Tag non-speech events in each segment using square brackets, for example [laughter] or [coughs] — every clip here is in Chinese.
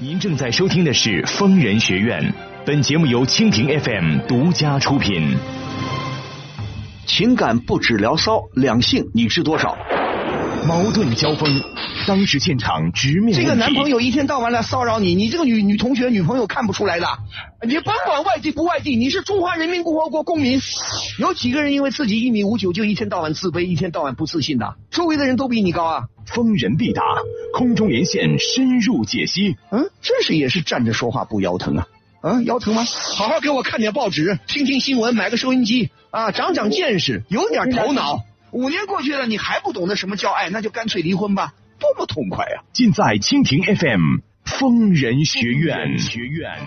您正在收听的是《疯人学院》，本节目由蜻蜓 FM 独家出品。情感不止聊骚，两性你知多少？矛盾交锋，当时现场直面这个男朋友一天到晚来骚扰你，你这个女女同学、女朋友看不出来的。你甭管外地不外地，你是中华人民共和国公民。有几个人因为自己一米五九就一天到晚自卑、一天到晚不自信的？周围的人都比你高啊！逢人必答，空中连线深入解析。嗯，这是也是站着说话不腰疼啊！啊，腰疼吗？好好给我看点报纸，听听新闻，买个收音机啊，长长见识，有点头脑。五年过去了，你还不懂得什么叫爱，那就干脆离婚吧，多么痛快呀、尽在蜻蜓 FM 疯人学院。学院。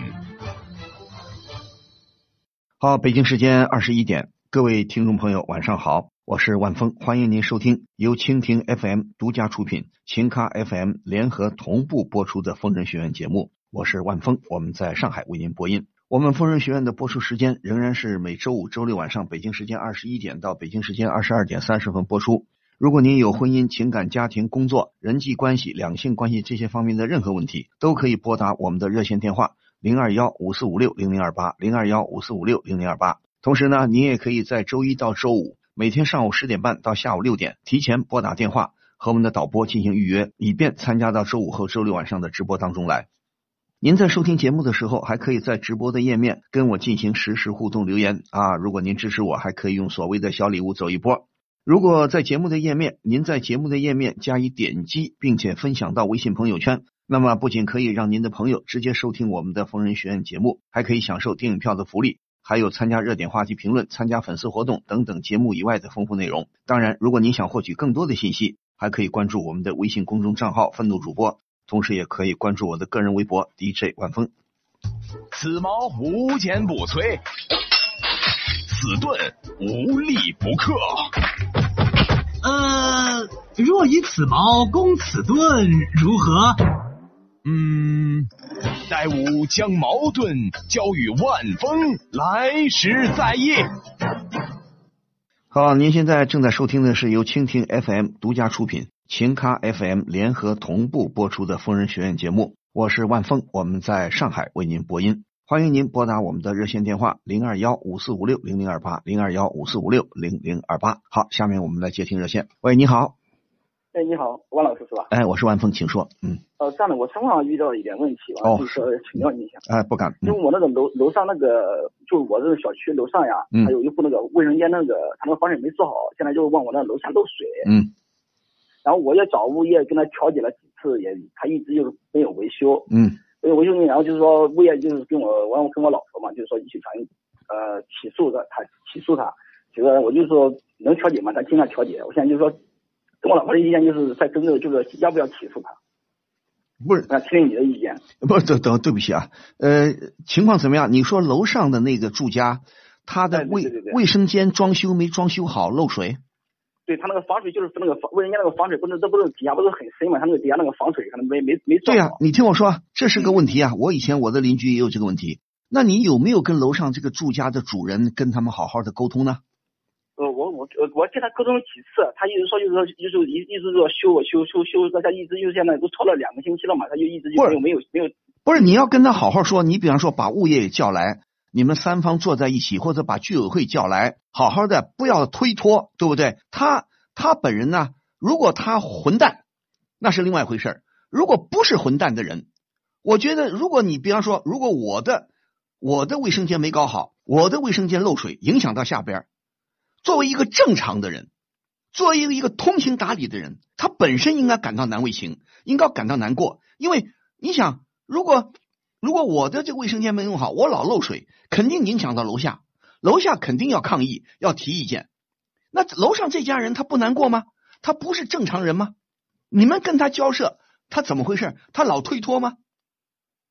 好，北京时间二十一点，各位听众朋友，晚上好，我是万峰，欢迎您收听由蜻蜓 FM 独家出品、秦咖 FM 联合同步播出的疯人学院节目，我是万峰，我们在上海为您播音。我们丰人学院的播出时间仍然是每周五、周六晚上北京时间二十一点到北京时间二十二点三十分播出。如果您有婚姻、情感、家庭、工作、人际关系、两性关系这些方面的任何问题，都可以拨打我们的热线电话零二幺五四五六零零二八零二幺五四五六零零二八。同时呢，您也可以在周一到周五每天上午十点半到下午六点提前拨打电话和我们的导播进行预约，以便参加到周五和周六晚上的直播当中来。您在收听节目的时候，还可以在直播的页面跟我进行实时互动留言啊。如果您支持我，还可以用所谓的小礼物走一波。如果在节目的页面，您在节目的页面加以点击，并且分享到微信朋友圈，那么不仅可以让您的朋友直接收听我们的疯人学院节目，还可以享受电影票的福利，还有参加热点话题评论、参加粉丝活动等等节目以外的丰富内容。当然，如果您想获取更多的信息，还可以关注我们的微信公众账号“愤怒主播”，同时也可以关注我的个人微博 DJ 万峰。此矛无坚不摧，此盾无力不克。呃，若以此矛攻此盾，如何？嗯，待吾将矛盾交与万峰，来时再议。好，您现在正在收听的是由蜻蜓 FM 独家出品、秦咖 FM 联合同步播出的疯人学院节目，我是万峰，我们在上海为您播音。欢迎您拨打我们的热线电话零二幺五四五六零零二八零二幺五四五六零零二八。好，下面我们来接听热线。喂，你好，哎，你好，万老师是吧？哎，我是万峰，请说。嗯，呃，这样的，我生活上遇到一点问题吧，哦就是说请教你一下，哎，不敢。嗯因为我那个楼楼上那个，就我这个小区楼上呀，嗯还有一户那个卫生间那个，他那个防水没做好，现在就往我那楼下漏水，嗯然后我也找物业跟他调解了几次，也他一直就是没有维修，嗯没有维修，然后就是说物业就是跟我，我跟我老婆嘛，就是说一起传呃起诉的他起诉他，这个我就说能调解嘛，咱尽量调解。我现在就是说跟我老婆的意见就是在争论，就是要不要起诉他，不是，那听听你的意见。不是，等等，对不起啊，呃，情况怎么样？你说楼上的那个住家，他的卫卫生间装修没装修好，漏水？对他那个防水就是那个防卫生间那个防水不是这不是底下不是很深嘛？他那个底下那个防水可能没没没做对呀、好。你听我说，这是个问题啊！我以前我的邻居也有这个问题。那你有没有跟楼上这个住家的主人跟他们好好的沟通呢？呃，我我我我跟他沟通了几次，他一直说就是说就是一一直说修我修修修，大家一直就现在都拖了两个星期了嘛，他就一直就是没有没有没有不是，你要跟他好好说。你比方说把物业也叫来，你们三方坐在一起，或者把居委会叫来，好好的，不要推脱，对不对？他他本人呢，如果他混蛋，那是另外一回事儿。如果不是混蛋的人，我觉得，如果你比方说，如果我的我的卫生间没搞好，我的卫生间漏水，影响到下边儿，作为一个正常的人，作为一个一个通情达理的人，他本身应该感到难为情，应该感到难过，因为你想，如果如果我的这个卫生间没弄好，我老漏水，肯定影响到楼下，楼下肯定要抗议，要提意见。那楼上这家人他不难过吗？他不是正常人吗？你们跟他交涉，他怎么回事？他老推脱吗？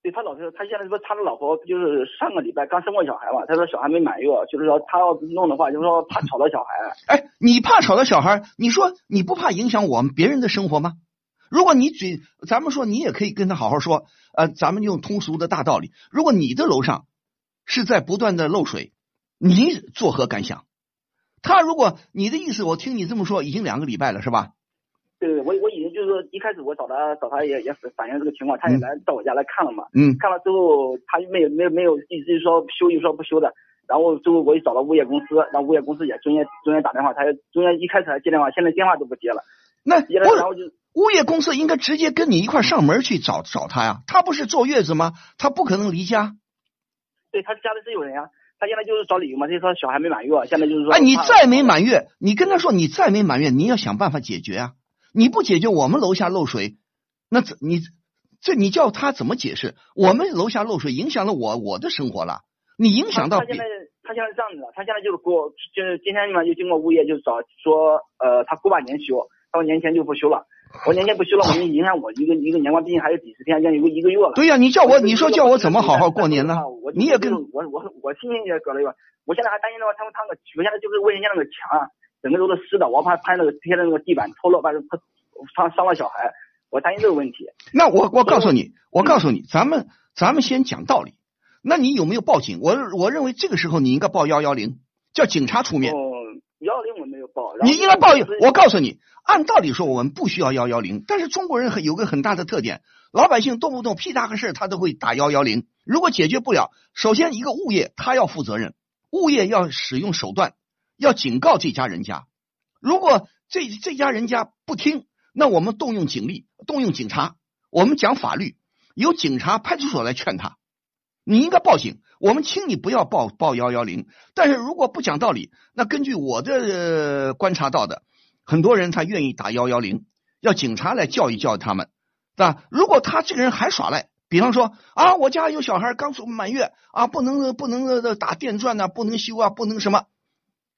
对他老是，他现在说他的老婆就是上个礼拜刚生过小孩嘛，他说小孩没满月，就是说他要弄的话，就是说怕吵到小孩。哎，你怕吵到小孩，你说你不怕影响我们别人的生活吗？如果你嘴，咱们说你也可以跟他好好说，呃，咱们用通俗的大道理。如果你的楼上是在不断的漏水，你作何感想？他如果你的意思，我听你这么说，已经两个礼拜了，是吧？对对，我我已经就是说一开始我找他找他也也反映这个情况，他也嗯来到我家来看了嘛，嗯看了之后他没有没有没有一直说修又说不修的，然后最后我也找到物业公司，然后物业公司也中间中间打电话，他中间一开始还接电话，现在电话都不接了，那接了然后就物业公司应该直接跟你一块儿上门去找找他呀，他不是坐月子吗？他不可能离家。对他家里是有人呀，他现在就是找理由嘛，就是说小孩没满月，现在就是说哎，你再没满月，你跟他说你再没满月，你要想办法解决啊！你不解决，我们楼下漏水，那怎你这你叫他怎么解释？我们楼下漏水影响了我我的生活了，你影响到他他现在他现在这样子的，他现在就是给我就是今天嘛就经过物业就找说呃他过半年修，他说年前就不修了，我年前不修了，我就影响我一个一个年关，毕竟还有几十天，将近一个一个月了。对呀、你叫我你说叫我怎么好好过过年呢？我你也跟我我我心情也搞了一个，我现在还担心的话他们他们我现在就是卫生间那个墙啊，整个都是湿的，我怕拍那个贴的那个地板脱落，把怕伤伤了小孩，我担心这个问题。那我我告诉你，我告诉你，咱们咱们先讲道理。那你有没有报警？我我认为这个时候你应该报幺幺零，叫警察出面。你应该报就是。我告诉你，按道理说我们不需要幺幺零，但是中国人很有个很大的特点，老百姓动不动屁大个事儿他都会打幺幺零。如果解决不了，首先一个物业他要负责任，物业要使用手段，要警告这家人家。如果这这家人家不听，那我们动用警力，动用警察，我们讲法律，由警察、派出所来劝他。你应该报警，我们请你不要报报幺幺零。但是如果不讲道理，那根据我的、观察到的，很多人他愿意打幺幺零，要警察来教育教育他们，对吧？如果他这个人还耍赖，比方说啊，我家有小孩刚出满月啊，不能不能打电钻呐、不能修啊，不能什么，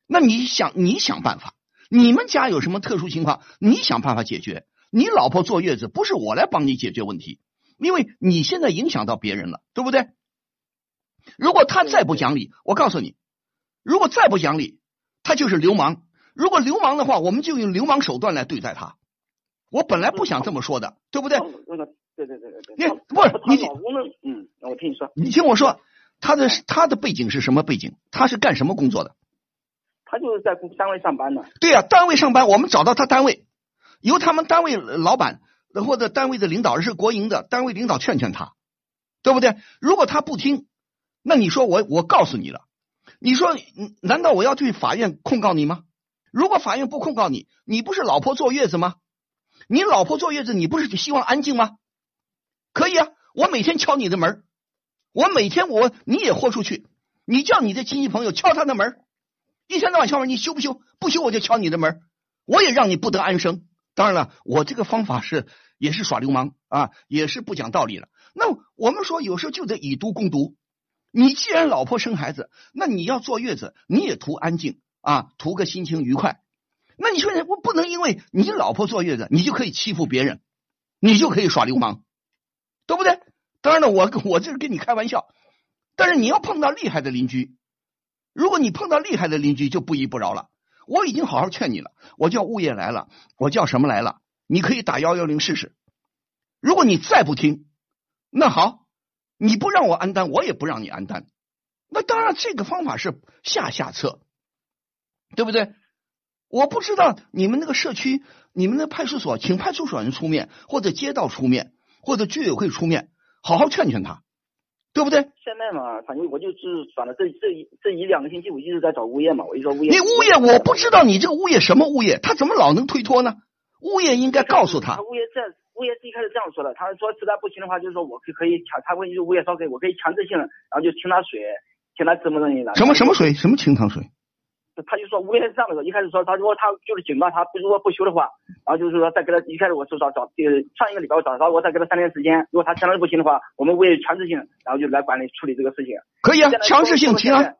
那你想你想办法，你们家有什么特殊情况，你想办法解决。你老婆坐月子不是我来帮你解决问题，因为你现在影响到别人了，对不对？如果他再不讲理，我告诉你，如果再不讲理，他就是流氓。如果流氓的话，我们就用流氓手段来对待他。我本来不想这么说的，对不对？哦那个对对对对对。你不是你老公的，嗯，我听你说，你听我说，他的他的背景是什么背景？他是干什么工作的？他就是在公单位上班的。对呀、单位上班，我们找到他单位，由他们单位老板或者单位的领导是国营的，单位领导劝劝他，对不对？如果他不听，那你说我我告诉你了，你说难道我要去法院控告你吗？如果法院不控告你，你不是老婆坐月子吗？你老婆坐月子，你不是希望安静吗？可以啊，我每天敲你的门我每天我你也豁出去，你叫你的亲戚朋友敲他的门一天到晚敲门，你修不修？不修我就敲你的门，我也让你不得安生。当然了，我这个方法是也是耍流氓啊，也是不讲道理了。那我们说有时候就得以毒攻毒。你既然老婆生孩子，那你要坐月子，你也图安静啊，图个心情愉快。那你说我不能因为你老婆坐月子，你就可以欺负别人，你就可以耍流氓，对不对？当然了，我我这是跟你开玩笑，但是你要碰到厉害的邻居，如果你碰到厉害的邻居，就不依不饶了。我已经好好劝你了，我叫物业来了，我叫什么来了？你可以打幺幺零试试。如果你再不听，那好，你不让我安单，我也不让你安单。那当然，这个方法是下下策，对不对？我不知道你们那个社区、你们的派出所，请派出所人出面，或者街道出面，或者居委会出面，好好劝劝他，对不对？现在嘛，反正我就是反正这这一这一两个星期，我一直在找物业嘛，我就说物业。你物业，我不知道你这个物业什么物业，他怎么老能推脱呢？物业应该告诉他他，物业这物业是一开始这样说的，他说实在不行的话，就是说我可以可以强，他会就物业说可以，我可以强制性，然后就停他水，停他什么东西的。什么什么水，什么清汤水。他就说物业是这样的说，一开始说他如果他就是警告他，如果不修的话，然后就是说再给他一开始我是找找呃上一个礼拜我找他，我再给他三天时间，如果他强制不行的话，我们物业强制性，然后就来管理处理这个事情。可以啊强制性停啊。。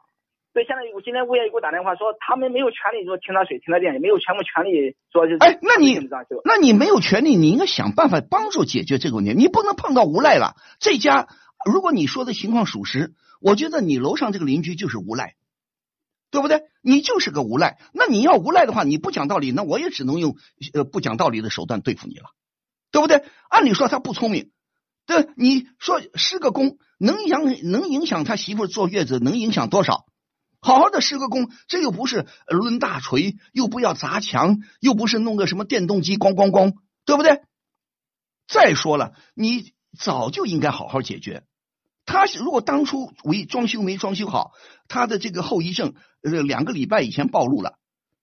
对，现在我今天物业给我打电话说，他们没有权利说停他水、停他电，也没有全部权利说就是。哎那你。那你没有权利，你应该想办法帮助解决这个问题，你不能碰到无赖了。这家如果你说的情况属实，我觉得你楼上这个邻居就是无赖，对不对？你就是个无赖。那你要无赖的话，你不讲道理，那我也只能用呃不讲道理的手段对付你了，对不对？按理说他不聪明，对，你说施个工能影响能影响他媳妇坐月子，能影响多少？好好的施个工，这又不是抡大锤，又不要砸墙，又不是弄个什么电动机咣咣咣，对不对？再说了，你早就应该好好解决。他如果当初为装修没装修好，他的这个后遗症，呃，两个礼拜以前暴露了，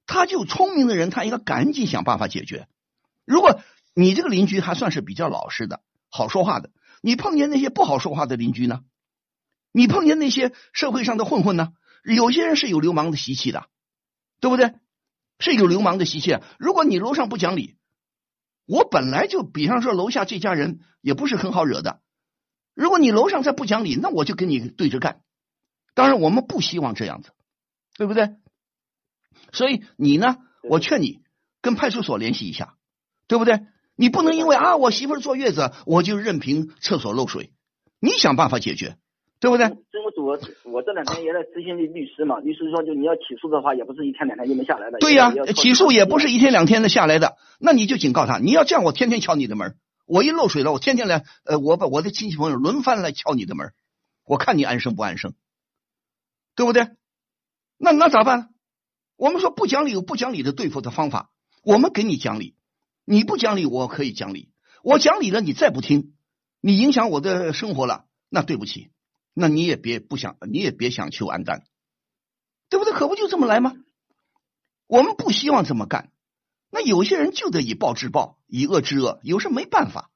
他就聪明的人，他应该赶紧想办法解决。如果你这个邻居还算是比较老实的、好说话的，你碰见那些不好说话的邻居呢？你碰见那些社会上的混混呢？有些人是有流氓的习气的，对不对？是有流氓的习气。如果你楼上不讲理，我本来就比方说楼下这家人也不是很好惹的。如果你楼上再不讲理，那我就跟你对着干。当然，我们不希望这样子，对不对？所以你呢，我劝你跟派出所联系一下，对不对？你不能因为啊，我媳妇坐月子，我就任凭厕所漏水，你想办法解决。对不对？这我主我这两天也在咨询律师嘛，律师说就你要起诉的话，也不是一天两天就能下来的。对呀，起诉也不是一天两天的下来的。那你就警告他，你要这样，我天天敲你的门，我一漏水了，我天天来，呃，我把我的亲戚朋友轮番来敲你的门，我看你安生不安生，对不对？那那咋办？我们说不讲理有不讲理的对付的方法，我们给你讲理，你不讲理我可以讲理，我讲理了你再不听，你影响我的生活了，那对不起。那你也别不想，你也别想求安丹，对不对？可不就这么来吗？我们不希望这么干。那有些人就得以暴制暴，以恶制恶，有时没办法。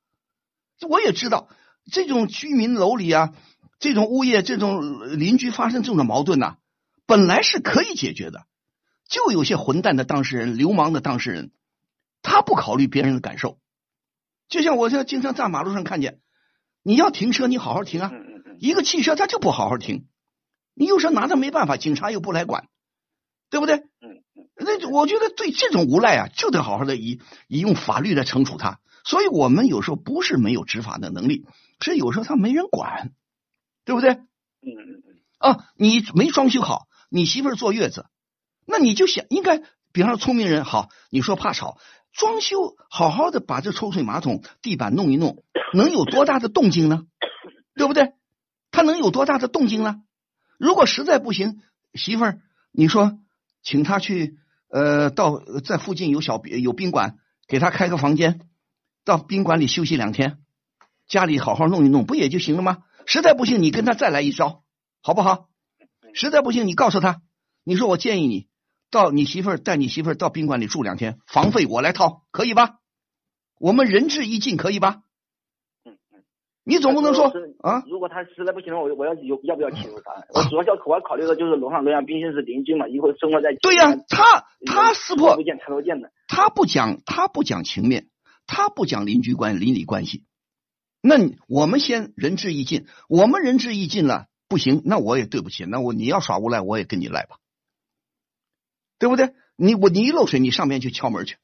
我也知道，这种居民楼里啊，这种物业、这种邻居发生这种矛盾呐，本来是可以解决的。就有些混蛋的当事人、流氓的当事人，他不考虑别人的感受。就像我现在经常在马路上看见，你要停车，你好好停啊。一个汽车他就不好好停，你有时候拿他没办法，警察又不来管，对不对？嗯嗯。那我觉得对这种无赖啊，就得好好的以以用法律来惩处他。所以我们有时候不是没有执法的能力，是有时候他没人管，对不对？嗯。啊，你没装修好，你媳妇儿坐月子，那你就想应该，比方说聪明人好，你说怕吵，装修好好的把这抽水马桶、地板弄一弄，能有多大的动静呢？对不对？他能有多大的动静呢？如果实在不行，媳妇儿，你说请他去呃，到在附近有小有宾馆，给他开个房间，到宾馆里休息两天，家里好好弄一弄，不也就行了吗？实在不行，你跟他再来一招，好不好？实在不行，你告诉他，你说我建议你到你媳妇儿带你媳妇儿到宾馆里住两天，房费我来掏，可以吧？我们仁至义尽，可以吧？你总不能说啊？如果他实在不行了，我我要有要不要起诉他？我主要要我要考虑的就是楼上楼下毕竟是邻居嘛，以后生活在对呀，他他撕破不见抬头见的，他不讲他不讲情面，他不讲邻居关邻里关系。那我们先仁至义尽，我们仁至义尽了不行，那我也对不起，那我你要耍无赖，我也跟你赖吧，对不对？你我你一漏水，你上面去敲门去，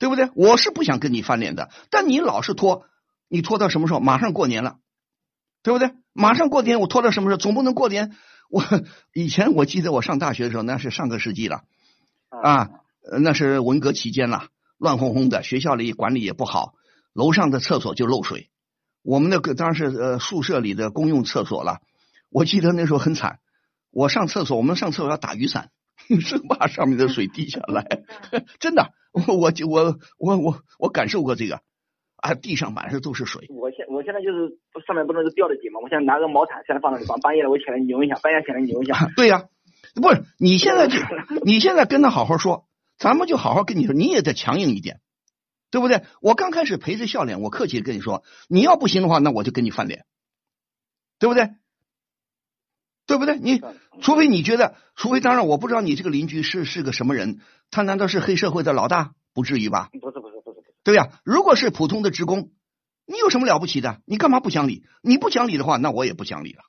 对不对？我是不想跟你翻脸的，但你老是拖。你拖到什么时候？马上过年了，对不对？马上过年，我拖到什么时候？总不能过年。我以前我记得我上大学的时候，那是上个世纪了啊，那是文革期间了，乱哄哄的，学校里管理也不好，楼上的厕所就漏水。我们那个当时呃宿舍里的公用厕所了，我记得那时候很惨。我上厕所，我们上厕所要打雨伞，[laughs] 生怕上面的水滴下来。[laughs] [laughs] 真的，我我我我我我感受过这个。啊，地上满是都是水。我现我现在就是上面不能是吊着底嘛？我现在拿个毛毯，现在放那里放，半夜了我起来扭一下，半夜起来扭一下。[laughs] 对呀，不是你现在就你现在跟他好好说，咱们就好好跟你说，你也得强硬一点，对不对？我刚开始陪着笑脸，我客气的跟你说，你要不行的话，那我就跟你翻脸，对不对？对不对？你除非你觉得，除非当然我不知道你这个邻居是是个什么人，他难道是黑社会的老大？不至于吧？不是不对呀，如果是普通的职工，你有什么了不起的？你干嘛不讲理？你不讲理的话，那我也不讲理了。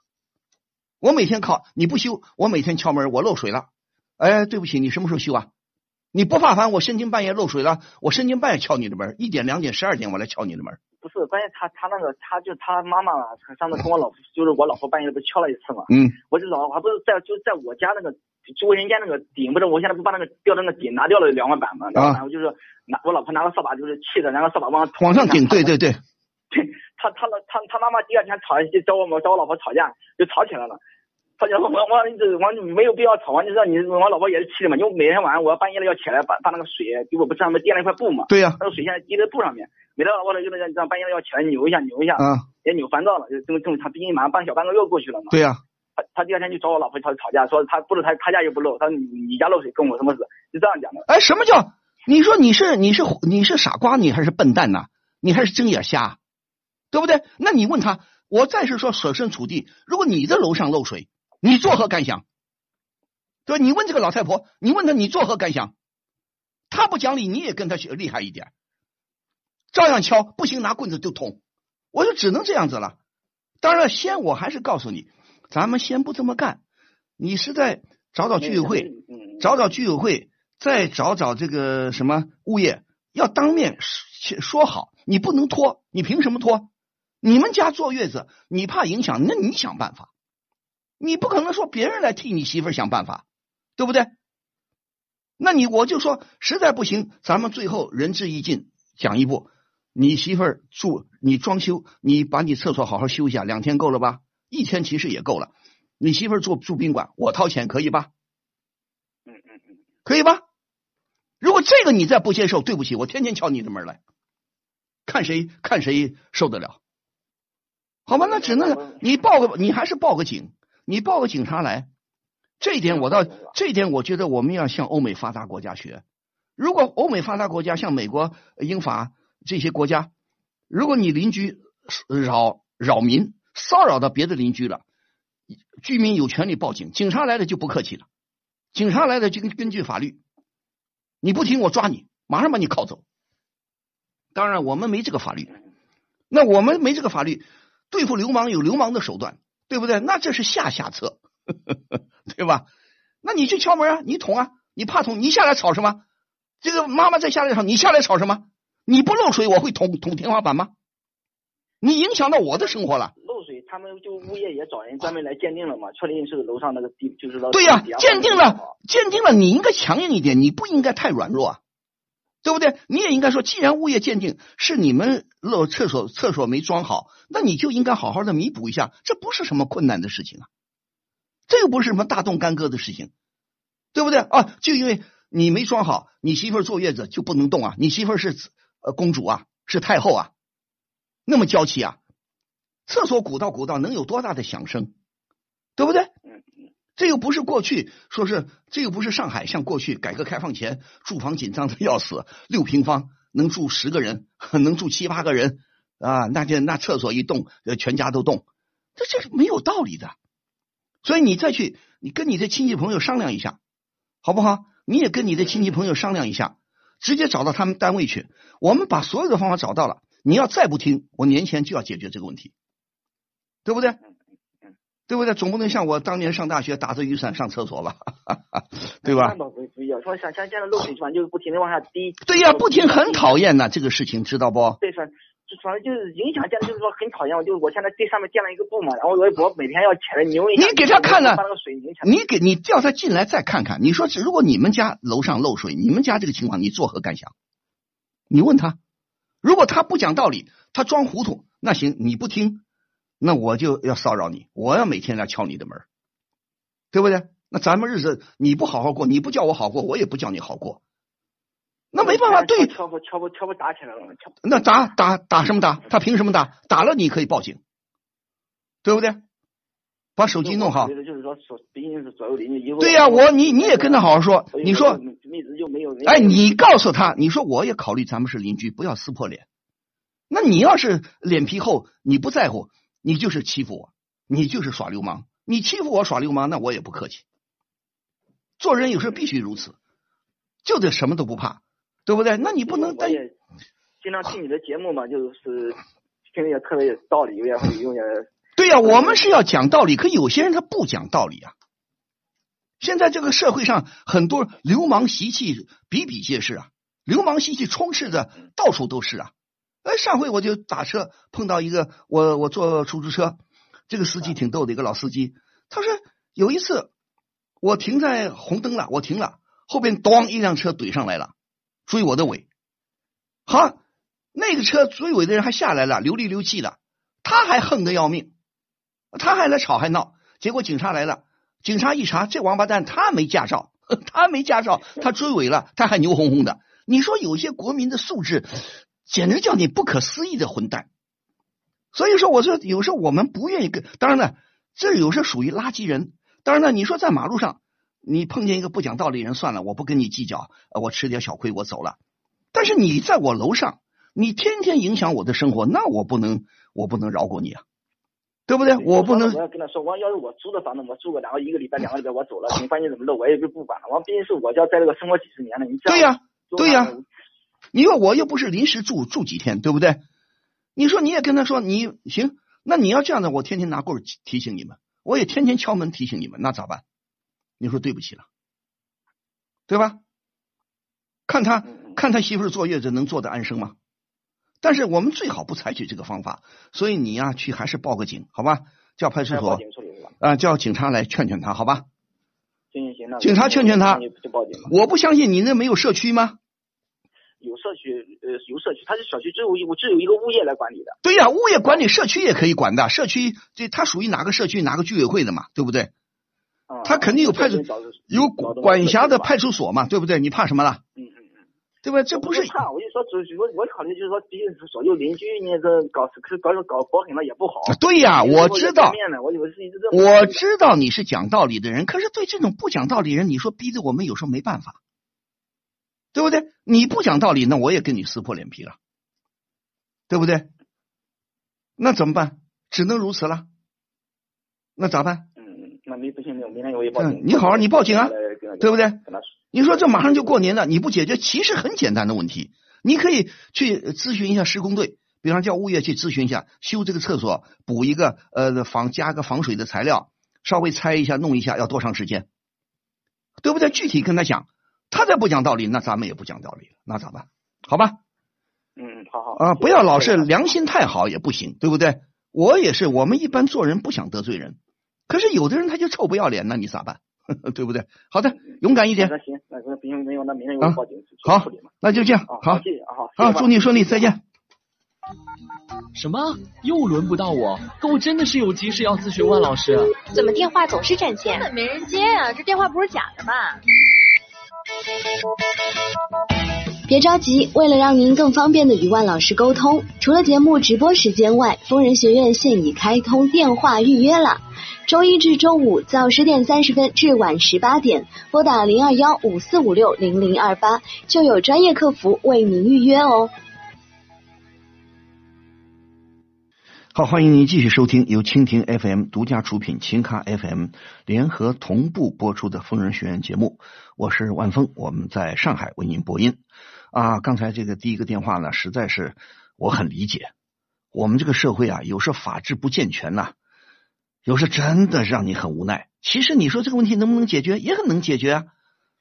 我每天靠你不修，我每天敲门，我漏水了。哎，对不起，你什么时候修啊？你不怕烦？我深更半夜漏水了，我深更半夜敲你的门，一点、两点、十二点我来敲你的门。不是，关键他他那个他就他妈妈上次跟我老婆，就是我老婆半夜不敲了一次嘛。嗯。我就老还不是在就在我家那个。就卫生间那个顶，不是我现在不把那个吊的那个顶拿掉了两块板嘛，然后就是拿我老婆拿个扫把，就是气的，拿个扫把往往上顶，对对对。对，他他他他妈妈第二天吵就找我们找我老婆吵架，就吵起来了。他就说我我你这我没有必要吵，完就让你我老婆也是气的嘛，因为每天晚上我要半夜了要起来把把那个水，给我不是上面垫了一块布嘛，对呀、那个水现在滴在布上面，每天我老婆就那个让半夜了要起来扭一下扭一下，啊，也扭烦躁了，就这么这么他毕竟马上半小半个月过去了嘛，对呀、他他第二天就找我老婆吵吵架，说他不是他他家又不漏，他说你你家漏水跟我什么事，就这样讲的。哎，什么叫？你说你是你是你是傻瓜，你还是笨蛋呐？你还是睁眼瞎，对不对？那你问他，我再是说设身处地，如果你的楼上漏水，你作何感想？对吧？你问这个老太婆，你问她你作何感想？她不讲理，你也跟她学厉害一点，照样敲，不行拿棍子就捅。我就只能这样子了。当然，先我还是告诉你，咱们先不这么干。你是在找找居委会，嗯，找找居委会，再找找这个什么物业，要当面说说好，你不能拖，你凭什么拖？你们家坐月子，你怕影响，那你想办法，你不可能说别人来替你媳妇儿想办法，对不对？那你我就说，实在不行，咱们最后仁至义尽，讲一步，你媳妇儿住，你装修，你把你厕所好好修一下，两天够了吧？一天其实也够了。你媳妇儿住住宾馆，我掏钱可以吧？嗯嗯嗯，可以吧？如果这个你再不接受，对不起，我天天敲你的门来，看谁看谁受得了？好吧，那只能你报个，你还是报个警，你报个警察来。这一点我倒，这一点我觉得我们要向欧美发达国家学。如果欧美发达国家像美国、英法这些国家，如果你邻居扰扰民、骚扰到别的邻居了，居民有权利报警，警察来了就不客气了。警察来了就根根据法律，你不听我抓你，马上把你铐走。当然我们没这个法律，那我们没这个法律，对付流氓有流氓的手段，对不对？那这是下下策，[laughs] 对吧？那你去敲门啊，你捅啊，你怕捅，你下来吵什么？这个妈妈再下来吵，你下来吵什么？你不漏水，我会捅捅天花板吗？你影响到我的生活了。他们就物业也找人专门来鉴定了嘛，确定是楼上那个地，就是说对呀、鉴定了，鉴定了，你应该强硬一点，你不应该太软弱啊，对不对？你也应该说，既然物业鉴定是你们漏厕所厕所没装好，那你就应该好好的弥补一下，这不是什么困难的事情啊，这又不是什么大动干戈的事情，对不对？啊？就因为你没装好，你媳妇坐月子就不能动啊，你媳妇是呃公主啊，是太后啊，那么娇气啊，厕所鼓捣鼓捣能有多大的响声，对不对？这又不是过去说是，这又不是上海，像过去改革开放前住房紧张的要死，六平方能住十个人，[laughs] 能住七八个人啊，那就那厕所一动，全家都动，这这是没有道理的。所以你再去，你跟你的亲戚朋友商量一下，好不好？你也跟你的亲戚朋友商量一下，直接找到他们单位去。我们把所有的方法找到了，你要再不听，我年前就要解决这个问题，对不对？对不对？总不能像我当年上大学打着雨伞上厕所吧，[laughs] 对吧那？倒不不一样，说像像现在漏水反正就是不停的往下滴。对呀，不停很讨厌呐，这个事情知道不？对，反就反正就是影响现在，就是说很讨厌。我就是我现在这上面建了一个布嘛，然后我我每天要起来拧一下。你给他看了。你给你叫他进来再看看，你说如果你们家楼上漏水，你们家这个情况，你作何感想？你问他，如果他不讲道理，他装糊涂，那行，你不听，那我就要骚扰你，我要每天来敲你的门，对不对？那咱们日子你不好好过，你不叫我好过，我也不叫你好过，那没办法，对，敲不敲不敲不打起来了，敲那打打打什么打？他凭什么打？打了你可以报警，对不对？把手机弄好我觉。得就是说，毕竟是左右邻居。对呀、我你你也跟他好好说，你说，一直就没有。哎，你告诉他，你说我也考虑咱们是邻居，不要撕破脸。那你要是脸皮厚，你不在乎，你就是欺负我，你就是耍流氓。你欺负我耍流氓，那我也不客气。做人有时候必须如此，就得什么都不怕，对不对？那你不能担我也经常听你的节目嘛，就是听的也特别有道理，有点会有点。[laughs] 对呀、我们是要讲道理，可有些人他不讲道理啊。现在这个社会上很多流氓习气比比皆是啊，流氓习气充斥着到处都是啊。哎，上回我就打车碰到一个，我我坐出租车，这个司机挺逗的，一个老司机。他说有一次我停在红灯了，我停了，后边咣一辆车怼上来了，追我的尾。好，那个车追尾的人还下来了，流里流气的，他还横得要命。他还来吵还闹，结果警察来了，警察一查，这王八蛋他没驾照，[laughs] 他没驾照，他追尾了，他还牛哄哄的。你说有些国民的素质，简直叫你不可思议的混蛋。所以说，我说有时候我们不愿意跟，当然了，这有时候属于垃圾人。当然了，你说在马路上，你碰见一个不讲道理人，算了，我不跟你计较，我吃点小亏，我走了。但是你在我楼上，你天天影响我的生活，那我不能，我不能饶过你啊，对不对？我不能。我要跟他说，我要是我租的房子，我住个两个一个礼拜、两个礼拜，我走了，你发现怎么着，我也就不管了。我毕竟是我家在这个生活几十年了，你对呀，对呀。你说我又不是临时住住几天，对不对？你说你也跟他说，你行，那你要这样的，我天天拿棍提醒你们，我也天天敲门提醒你们，那咋办？你说对不起了，对吧？看他看他媳妇坐月子能坐得安生吗？但是我们最好不采取这个方法，所以你呀去还是报个警，好吧？叫派出所啊，叫警察来劝劝他，好吧？行行行，那警察劝劝他，我不相信你那没有社区吗？有社区，呃，有社区，它是小区只有我只有一个物业来管理的。对呀，物业管理，社区也可以管的。社区这它属于哪个社区哪个居委会的嘛，对不对？他肯定有派出有管辖的派出所嘛，对不对？你怕什么了？嗯嗯嗯，对吧？这不是怕，我就说，主我我考虑就是说，毕竟是所有邻居，你这搞搞搞搞很了也不好。对呀，我知道。我以为是一直我知道你是讲道理的人，可是对这种不讲道理人，你说逼着我们有时候没办法。对不对？你不讲道理，那我也跟你撕破脸皮了，对不对？那怎么办？只能如此了。那咋办？嗯，那没不行，明天我也报警。你好，你报警啊，对不对？你说这马上就过年了，你不解决，其实很简单的问题，你可以去咨询一下施工队，比方叫物业去咨询一下，修这个厕所，补一个呃防加个防水的材料，稍微拆一下弄一下，要多长时间？对不对？具体跟他讲。他再不讲道理，那咱们也不讲道理了，那咋办？好吧？嗯，好好啊，不要老是良心太好也不行，对不对？我也是，我们一般做人不想得罪人，可是有的人他就臭不要脸，那你咋办？[laughs] 对不对？好的，勇敢一点。那行，那不行没有，那明天我报警好，那就这样。好，谢谢啊，好，祝你顺利，再见。什么？又轮不到我？可我真的是有急事要咨询万老师。怎么电话总是占线？根本没人接啊！这电话不是假的吧？别着急，为了让您更方便的与万老师沟通，除了节目直播时间外，疯人学院现已开通电话预约了。周一至周五早十点三十分至晚十八点，拨打零二幺五四五六零零二八，就有专业客服为您预约哦。好，欢迎您继续收听由蜻蜓 FM 独家出品、秦咖 FM 联合同步播出的疯人学院节目。我是万峰，我们在上海为您播音。啊，刚才这个第一个电话呢，实在是我很理解。我们这个社会啊，有时候法制不健全呐，有时真的让你很无奈。其实你说这个问题能不能解决，也很能解决啊。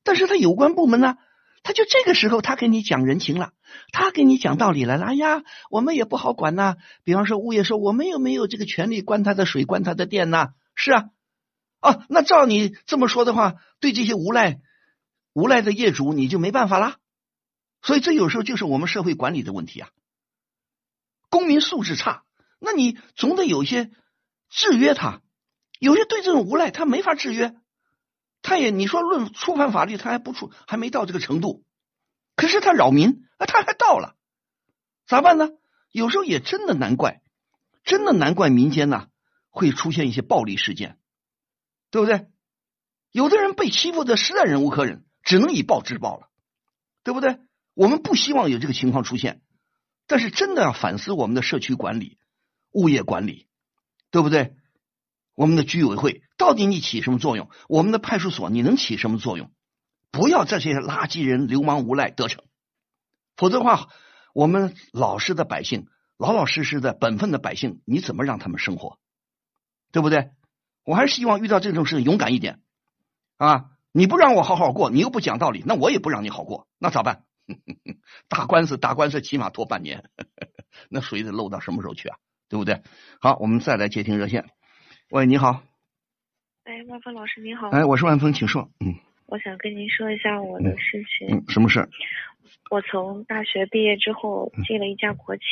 但是他有关部门呢？他就这个时候，他给你讲人情了，他给你讲道理来了。哎呀，我们也不好管呐。比方说，物业说我们有没有这个权利关他的水、关他的电呢？是啊，啊，那照你这么说的话，对这些无赖、无赖的业主，你就没办法啦。所以这有时候就是我们社会管理的问题啊。公民素质差，那你总得有些制约他。有些对这种无赖，他没法制约。他也你说论触犯法律，他还不触，还没到这个程度。可是他扰民啊，他还到了，咋办呢？有时候也真的难怪，真的难怪民间呢会出现一些暴力事件，对不对？有的人被欺负的实在忍无可忍，只能以暴制暴了，对不对？我们不希望有这个情况出现，但是真的要反思我们的社区管理、物业管理，对不对？我们的居委会到底你起什么作用？我们的派出所你能起什么作用？不要这些垃圾人、流氓无赖得逞，否则的话，我们老实的百姓、老老实实的本分的百姓，你怎么让他们生活？对不对？我还是希望遇到这种事勇敢一点啊！你不让我好好过，你又不讲道理，那我也不让你好过，那咋办？[laughs] 打官司，打官司起码拖半年，[laughs] 那水得漏到什么时候去啊？对不对？好，我们再来接听热线。喂，你好。哎，万峰老师您好。哎，我是万峰，请说。嗯。我想跟您说一下我的事情。嗯，什么事？我从大学毕业之后进了一家国企，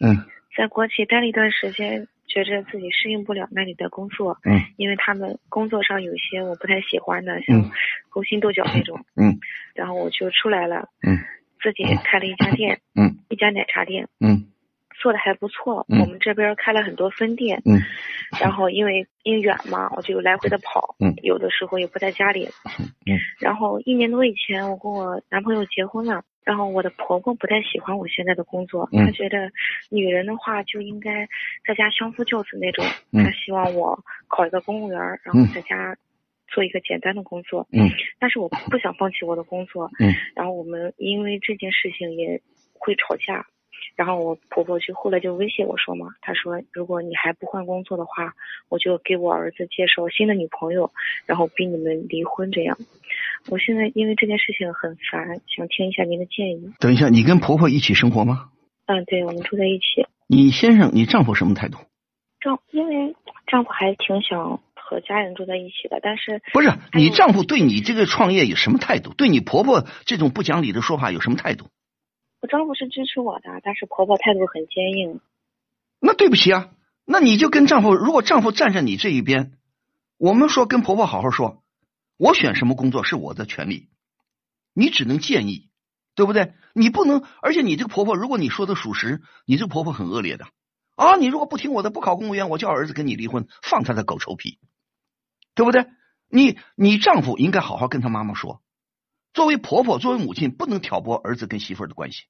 嗯在国企待了一段时间，觉着自己适应不了那里的工作，嗯因为他们工作上有一些我不太喜欢的，像嗯勾心斗角那种，嗯然后我就出来了，嗯自己开了一家店，嗯一家奶茶店，嗯做的还不错。嗯我们这边开了很多分店，嗯 [laughs] 然后因为因为远嘛，我就来回的跑，嗯有的时候也不在家里。嗯然后一年多以前，我跟我男朋友结婚了。然后我的婆婆不太喜欢我现在的工作，嗯她觉得女人的话就应该在家相夫教子那种。嗯她希望我考一个公务员，然嗯后在家做一个简单的工作。嗯但是我不想放弃我的工作。嗯然后我们因为这件事情也会吵架。然后我婆婆就后来就威胁我说嘛，她说如果你还不换工作的话，我就给我儿子介绍新的女朋友，然后逼你们离婚这样。我现在因为这件事情很烦，想听一下您的建议。等一下，你跟婆婆一起生活吗？嗯，对，我们住在一起。你先生，你丈夫什么态度？丈因为丈夫还挺想和家人住在一起的，但是不是你丈夫对你这个创业有什么态度？对你婆婆这种不讲理的说法有什么态度？我丈夫是支持我的，但是婆婆态度很坚硬。那对不起啊，那你就跟丈夫，如果丈夫站在你这一边，我们说跟婆婆好好说，我选什么工作是我的权利，你只能建议，对不对？你不能，而且你这个婆婆，如果你说的属实，你这个婆婆很恶劣的啊！你如果不听我的，不考公务员，我叫儿子跟你离婚，放他的狗臭屁，对不对？你你丈夫应该好好跟他妈妈说，作为婆婆，作为母亲，不能挑拨儿子跟媳妇儿的关系，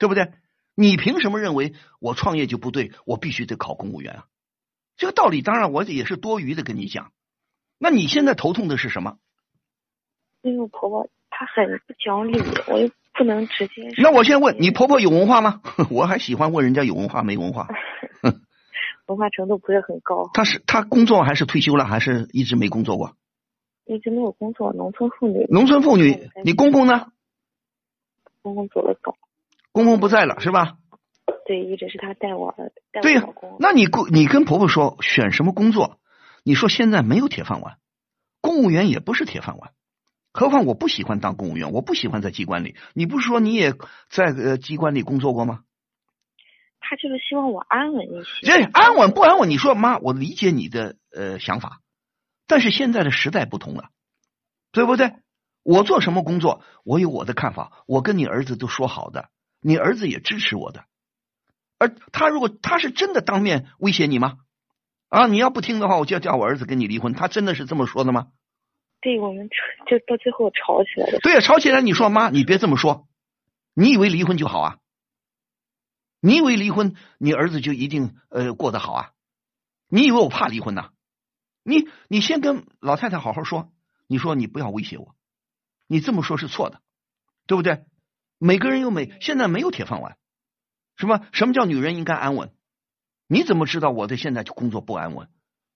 对不对？你凭什么认为我创业就不对？我必须得考公务员啊？这个道理当然我也是多余的跟你讲。那你现在头痛的是什么？因为我婆婆她很不讲理，我又不能直接。那我先问你，婆婆有文化吗？[laughs] 我还喜欢问人家有文化没文化。[laughs] [laughs] 文化程度不是很高，她是她工作还是退休了，还是一直没工作过？一直没有工作，农村妇女。农村妇女，你公公呢？公公走了早，公公不在了是吧？对，一直是他带我儿，带对呀。那你公你跟婆婆说选什么工作？你说现在没有铁饭碗，公务员也不是铁饭碗。何况我不喜欢当公务员，我不喜欢在机关里。你不是说你也在呃机关里工作过吗？他就是希望我安稳一些。这安稳不安稳？你说妈，我理解你的呃想法，但是现在的时代不同了，对不对？我做什么工作，我有我的看法，我跟你儿子都说好的，你儿子也支持我的。而他如果他是真的当面威胁你吗？啊，你要不听的话，我就要叫我儿子跟你离婚。他真的是这么说的吗？对我们就到最后吵起来了。对呀、吵起来你说妈，你别这么说，你以为离婚就好啊？你以为离婚你儿子就一定呃过得好啊？你以为我怕离婚呐、你你先跟老太太好好说，你说你不要威胁我，你这么说是错的，对不对？每个人有每现在没有铁饭碗，什么什么叫女人应该安稳？你怎么知道我的现在就工作不安稳？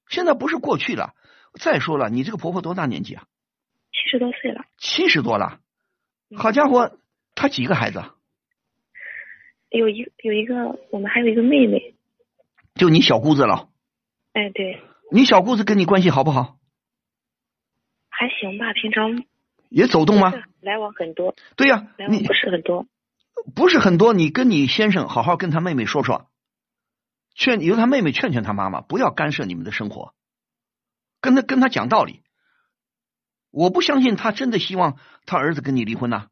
现在不是过去了。再说了，你这个婆婆多大年纪啊？七十多岁了，七十多了，嗯好家伙，她几个孩子？有一有一个，我们还有一个妹妹。就你小姑子了。哎，对，你小姑子跟你关系好不好？还行吧，平常也走动吗？是来往很多，对呀、你来往不是很多。不是很多，你跟你先生好好跟他妹妹说说，劝由他妹妹劝劝他妈妈，不要干涉你们的生活，跟他跟他讲道理。我不相信他真的希望他儿子跟你离婚呐、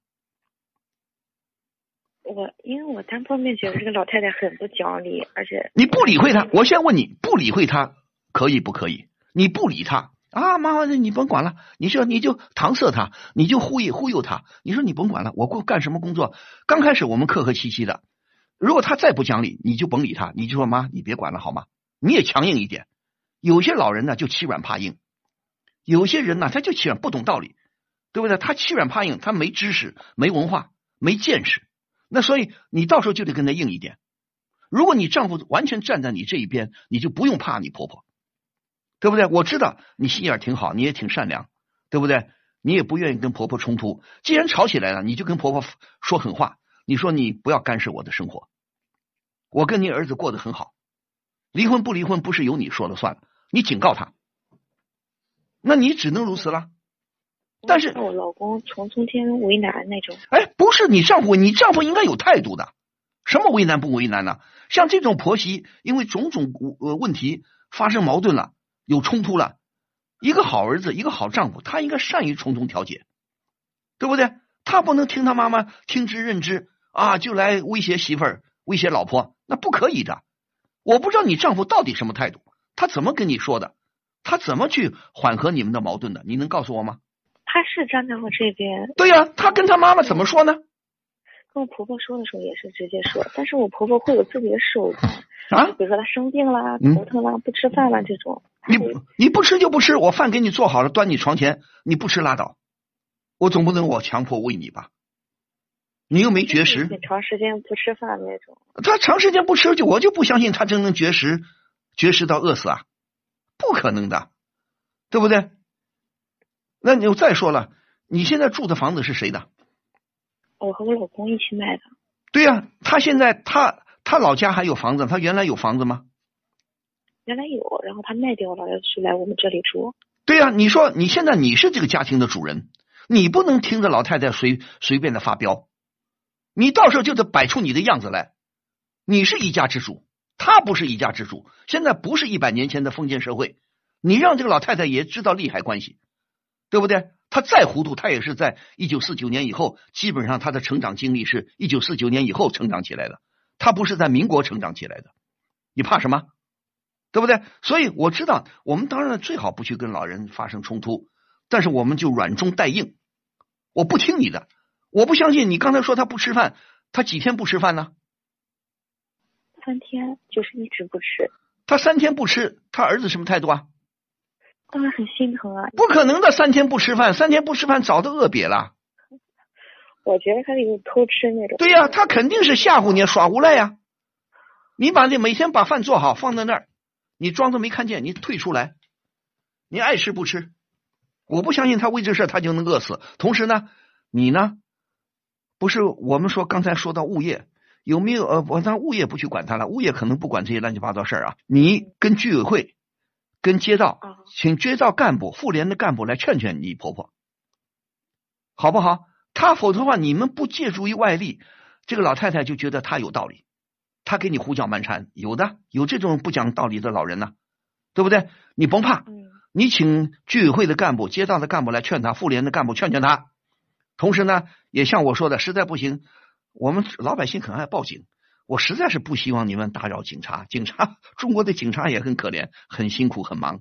我因为我单方面觉得这个老太太很不讲理，而且你不理会他，我先问你，不理会他可以不可以？你不理他啊，妈妈，你甭管了，你说你就搪塞他，你就忽悠忽悠他，你说你甭管了，我过干什么工作？刚开始我们客客气气的，如果他再不讲理，你就甭理他，你就说妈，你别管了好吗？你也强硬一点。有些老人呢就欺软怕硬，有些人呢他就欺软不懂道理，对不对？他欺软怕硬，他没知识、没文化、没见识，那所以你到时候就得跟他硬一点。如果你丈夫完全站在你这一边，你就不用怕你婆婆，对不对？我知道你心眼儿挺好，你也挺善良，对不对？你也不愿意跟婆婆冲突。既然吵起来了，你就跟婆婆说狠话，你说你不要干涉我的生活，我跟你儿子过得很好，离婚不离婚不是由你说了算了，你警告他，那你只能如此了。但是我老公从中间为难那种。哎，不是你丈夫，你丈夫应该有态度的。什么为难不为难呢？像这种婆媳，因为种种呃问题发生矛盾了，有冲突了，一个好儿子，一个好丈夫，他应该善于从中调解，对不对？他不能听他妈妈听之任之啊，就来威胁媳妇儿、威胁老婆，那不可以的。我不知道你丈夫到底什么态度，他怎么跟你说的？他怎么去缓和你们的矛盾的？你能告诉我吗？他是站在我这边。对呀，他跟他妈妈怎么说呢？跟我婆婆说的时候也是直接说，但是我婆婆会有自己的手段啊，比如说她生病啦、头疼啦、不吃饭啦这种。你你不吃就不吃，我饭给你做好了，端你床前，你不吃拉倒，我总不能我强迫喂你吧？你又没绝食，你长时间不吃饭那种。他长时间不吃就我就不相信他真能绝食，绝食到饿死啊？不可能的，对不对？那你再说了，你现在住的房子是谁的？我和我老公一起买的。对呀，他现在他他老家还有房子，他原来有房子吗？原来有，然后他卖掉了，要是来我们这里住。对呀，你说你现在你是这个家庭的主人，你不能听着老太太随随便的发飙，你到时候就得摆出你的样子来。你是一家之主，他不是一家之主。现在不是一百年前的封建社会，你让这个老太太也知道利害关系，对不对？他再糊涂，他也是在一九四九年以后，基本上他的成长经历是一九四九年以后成长起来的，他不是在民国成长起来的。你怕什么？对不对？所以我知道，我们当然最好不去跟老人发生冲突，但是我们就软中带硬。我不听你的，我不相信你刚才说他不吃饭，他几天不吃饭呢？三天，就是一直不吃。他三天不吃，他儿子什么态度啊？当然很心疼啊！不可能的，三天不吃饭，三天不吃饭早都饿瘪了。[laughs] 我觉得他有偷吃那种。对呀，他肯定是吓唬你，耍无赖呀！你把那每天把饭做好，放在那儿，你装作没看见，你退出来，你爱吃不吃？我不相信他为这事他就能饿死。同时呢，你呢，不是我们说刚才说到物业有没有？呃，我当物业不去管他了，物业可能不管这些乱七八糟事儿啊。你跟居委会。跟街道，请街道干部、妇联的干部来劝劝你婆婆，好不好？他否则的话，你们不借助于外力，这个老太太就觉得他有道理，他给你胡搅蛮缠，有的有这种不讲道理的老人呢，对不对？你甭怕，你请居委会的干部、街道的干部来劝他，妇联的干部劝劝他，同时呢，也像我说的，实在不行，我们老百姓很爱报警。我实在是不希望你们打扰警察，警察 [laughs] 中国的警察也很可怜，很辛苦，很忙。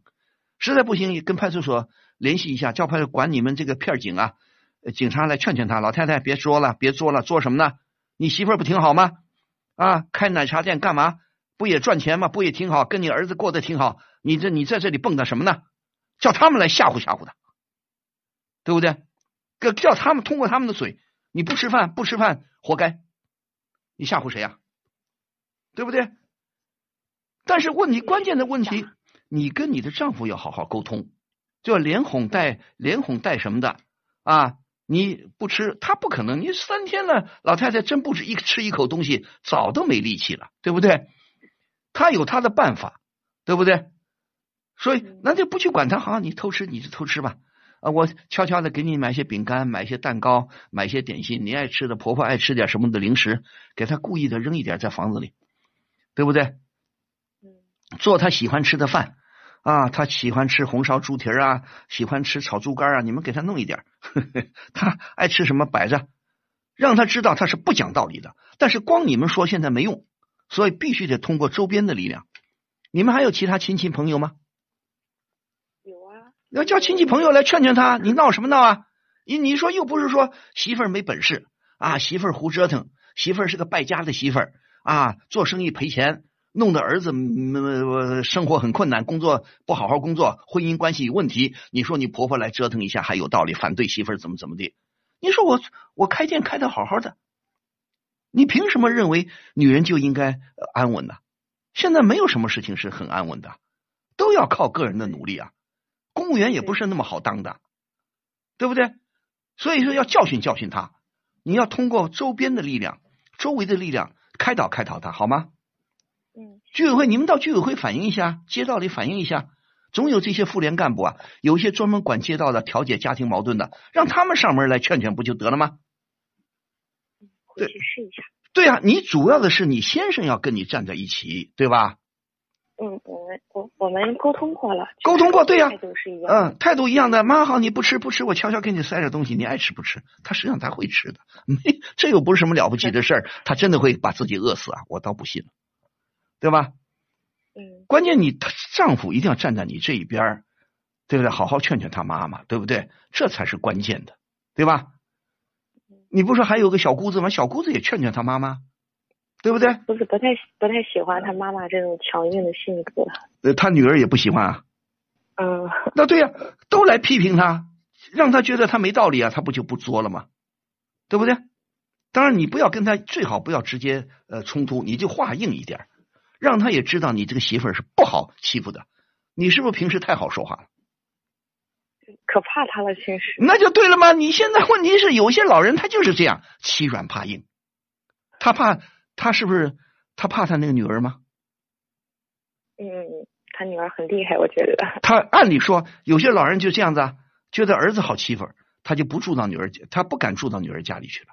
实在不行，跟派出所联系一下，叫派管你们这个片警啊，警察来劝劝他。老太太别作了，别作了，做什么呢？你媳妇儿不挺好吗？啊，开奶茶店干嘛？不也赚钱吗？不也挺好？跟你儿子过得挺好。你这你在这里蹦跶什么呢？叫他们来吓唬吓唬他，对不对？叫叫他们通过他们的嘴，你不吃饭不吃饭，活该。你吓唬谁呀？对不对？但是问题关键的问题，你跟你的丈夫要好好沟通，就要连哄带连哄带什么的啊！你不吃，他不可能。你三天了，老太太真不止一吃一口东西，早都没力气了，对不对？他有他的办法，对不对？所以那就不去管他，好，你偷吃你就偷吃吧啊！我悄悄的给你买些饼干，买些蛋糕，买些点心，你爱吃的，婆婆爱吃点什么的零食，给他故意的扔一点在房子里。对不对？做他喜欢吃的饭啊，他喜欢吃红烧猪蹄啊，喜欢吃炒猪肝啊，你们给他弄一点。[laughs] 他爱吃什么摆着，让他知道他是不讲道理的。但是光你们说现在没用，所以必须得通过周边的力量。你们还有其他亲戚朋友吗？有啊，要叫亲戚朋友来劝劝他。你闹什么闹啊？你你说又不是说媳妇儿没本事啊，媳妇儿胡折腾，媳妇儿是个败家的媳妇儿。啊，做生意赔钱，弄得儿子生活很困难，工作不好好工作，婚姻关系有问题。你说你婆婆来折腾一下还有道理，反对媳妇儿怎么怎么的？你说我我开店开的好好的，你凭什么认为女人就应该安稳呢？现在没有什么事情是很安稳的，都要靠个人的努力啊。公务员也不是那么好当的，对不对？所以说要教训教训他，你要通过周边的力量，周围的力量。开导开导他好吗？嗯，居委会，你们到居委会反映一下，街道里反映一下，总有这些妇联干部啊，有一些专门管街道的、调解家庭矛盾的，让他们上门来劝劝不就得了吗？回去试一下。对啊，你主要的是你先生要跟你站在一起，对吧？嗯，我们我我们沟通过了，沟通过，对呀、态度是一样。嗯，态度一样的。妈好，你不吃不吃，我悄悄给你塞点东西，你爱吃不吃？他实际上他会吃的，[laughs] 没这又不是什么了不起的事儿，他真的会把自己饿死啊？我倒不信，对吧？嗯，关键你她丈夫一定要站在你这一边儿，对不对？好好劝劝他妈妈，对不对？这才是关键的，对吧？你不是还有个小姑子吗？小姑子也劝劝他妈妈，对不对？不是不太不太喜欢他妈妈这种强硬的性格。呃，他女儿也不喜欢啊。嗯，[laughs] 那对呀、都来批评他，让他觉得他没道理啊，他不就不作了吗？对不对？当然，你不要跟他最好不要直接呃冲突，你就话硬一点，让他也知道你这个媳妇儿是不好欺负的。你是不是平时太好说话了？可怕他了，其实。那就对了嘛。你现在问题是有些老人他就是这样欺软怕硬，他怕他是不是他怕他那个女儿吗？嗯，他女儿很厉害，我觉得。他按理说有些老人就这样子啊，觉得儿子好欺负，他就不住到女儿家，他不敢住到女儿家里去了。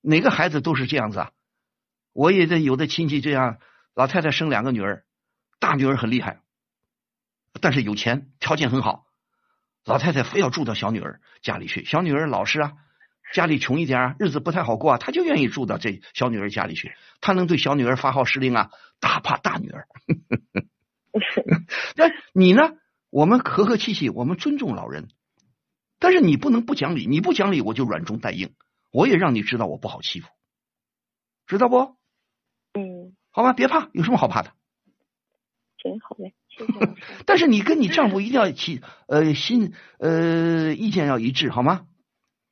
哪个孩子都是这样子啊？我也的有的亲戚这样，老太太生两个女儿，大女儿很厉害，但是有钱，条件很好，老太太非要住到小女儿家里去。小女儿老实啊，家里穷一点啊，日子不太好过啊，她就愿意住到这小女儿家里去。她能对小女儿发号施令啊，大怕大女儿。[laughs] 那你呢？我们和和气气，我们尊重老人，但是你不能不讲理，你不讲理我就软中带硬，我也让你知道我不好欺负，知道不？嗯，好吧，别怕，有什么好怕的？行好嘞，谢谢。[laughs] 但是你跟你丈夫一定要起呃心呃意见要一致，好吗？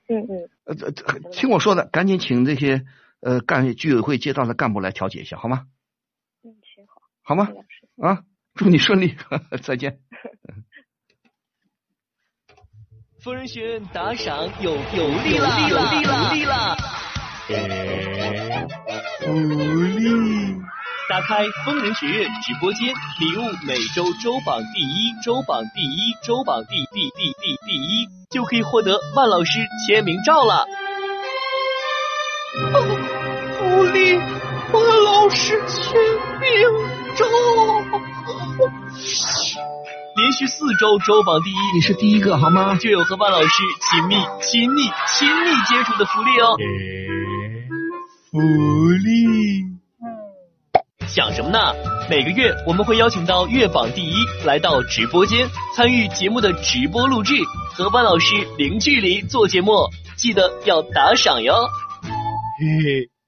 嗯嗯，呃，这这听我说的，赶紧请这些呃干居委会街道的干部来调解一下，好吗？嗯，行好，好吗。啊，祝你顺利，[laughs] 再见。[laughs] 夫人学院打赏有有利了，有利了，有利啦！福利！打开疯人学院直播间，礼物每周周榜第一，周榜第一，周榜第第第第第一，就可以获得万老师签名照了。福利，万老师签名照。连续四周周榜第一，你是第一个好吗？就有和万老师亲密、亲密、亲密接触的福利哦。福利，想什么呢？每个月我们会邀请到月榜第一来到直播间参与节目的直播录制，和万老师零距离做节目，记得要打赏哟。嘿嘿。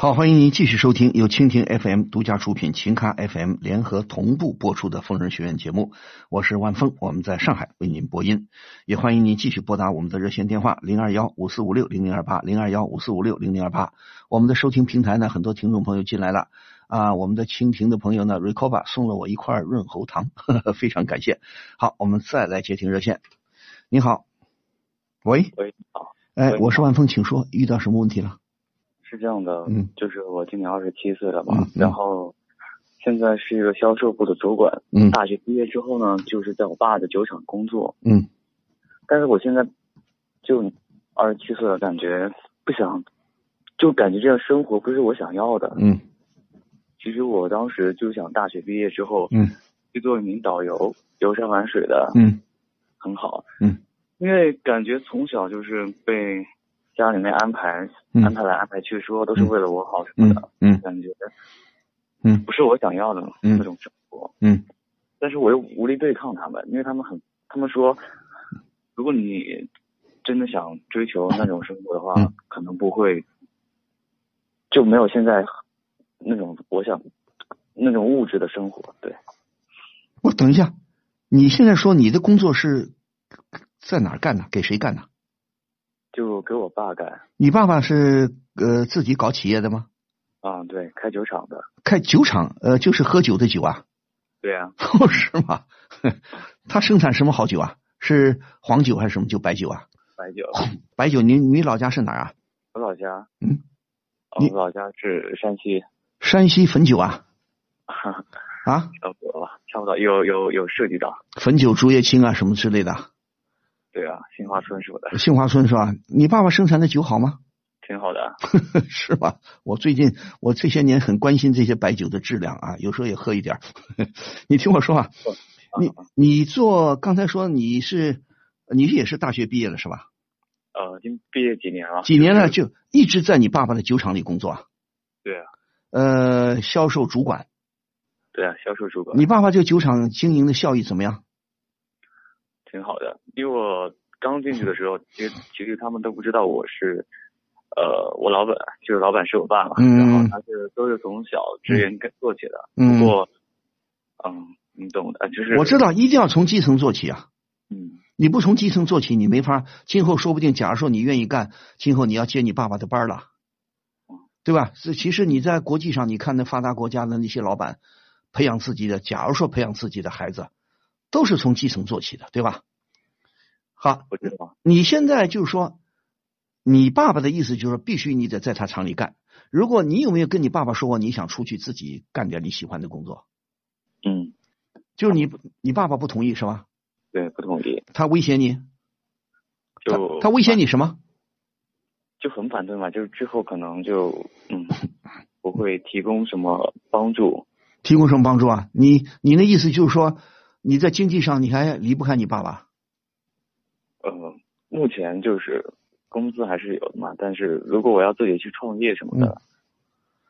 好，欢迎您继续收听由蜻蜓 FM 独家出品、秦咖 FM 联合同步播出的《疯人学院》节目，我是万峰，我们在上海为您播音，也欢迎您继续拨打我们的热线电话零二幺五四五六零零二八零二幺五四五六零零二八。我们的收听平台呢，很多听众朋友进来了啊，我们的蜻蜓的朋友呢，Recoba 送了我一块润喉糖，呵 [laughs] 呵非常感谢。好，我们再来接听热线。你好，喂，喂，好，哎，我是万峰，请说，遇到什么问题了？是这样的，嗯。就是我今年二十七岁了嘛，然后现在是一个销售部的主管，嗯。大学毕业之后呢，就是在我爸的酒厂工作，嗯。但是我现在就二十七岁了，感觉不想，就感觉这样生活不是我想要的。嗯。其实我当时就想大学毕业之后，嗯。去做一名导游，游山玩水的，嗯。很好。嗯，因为感觉从小就是被家里面安排、嗯安排来安排去，说都是为了我好什么嗯的，嗯感觉嗯不是我想要的嗯那种生活。嗯但是我又无力对抗他们，因为他们很，他们说，如果你真的想追求那种生活的话，嗯可能不会，就没有现在那种我想那种物质的生活。对，我等一下，你现在说你的工作是在哪儿干的？给谁干的？就给我爸干你爸爸是呃自己搞企业的吗？啊，对，开酒厂的，开酒厂，呃，就是喝酒的酒啊？对啊，[laughs] 哦，是吗？[laughs] 他生产什么好酒啊？是黄酒还是什么酒？白酒啊？白酒。[laughs] 白酒，你你老家是哪儿啊？我老家，嗯，哦我老家是山西山西汾酒啊？啊，差不多吧，差不多有有有涉及到。汾酒、竹叶青啊，什么之类的。对啊，杏花村是我的。杏花村是吧？你爸爸生产的酒好吗？[laughs] 挺好的。[laughs] 是吧？我最近我这些年很关心这些白酒的质量啊，有时候也喝一点。[laughs] 你听我说啊，你你做刚才说你是你也是大学毕业了是吧？呃，已经毕业几年了。几年了，就一直在你爸爸的酒厂里工作啊？对啊。呃，销售主管。对啊，销售主管。你爸爸这个酒厂经营的效益怎么样？挺好的，因为我刚进去的时候，其实其实他们都不知道我是，呃，我老板就是老板是我爸嘛，嗯、然后他是都是从小职员跟做起的，嗯、不过，嗯，你懂的，就是我知道一定要从基层做起啊，嗯，你不从基层做起，你没法，今后说不定，假如说你愿意干，今后你要接你爸爸的班了，对吧？这其实你在国际上，你看那发达国家的那些老板。培养自己的，假如说培养自己的孩子，都是从基层做起的，对吧？好，我知道。你现在就是说，你爸爸的意思就是必须你得在他厂里干。如果你有没有跟你爸爸说过你想出去自己干点你喜欢的工作？嗯，就是你你爸爸不同意是吧？对，不同意。他威胁你？就他威胁你什么？就很反对嘛，就是之后可能就嗯不会提供什么帮助。[laughs] 提供什么帮助啊？你你的意思就是说你在经济上你还离不开你爸爸？呃，目前就是工资还是有的嘛，但是如果我要自己去创业什么的，嗯、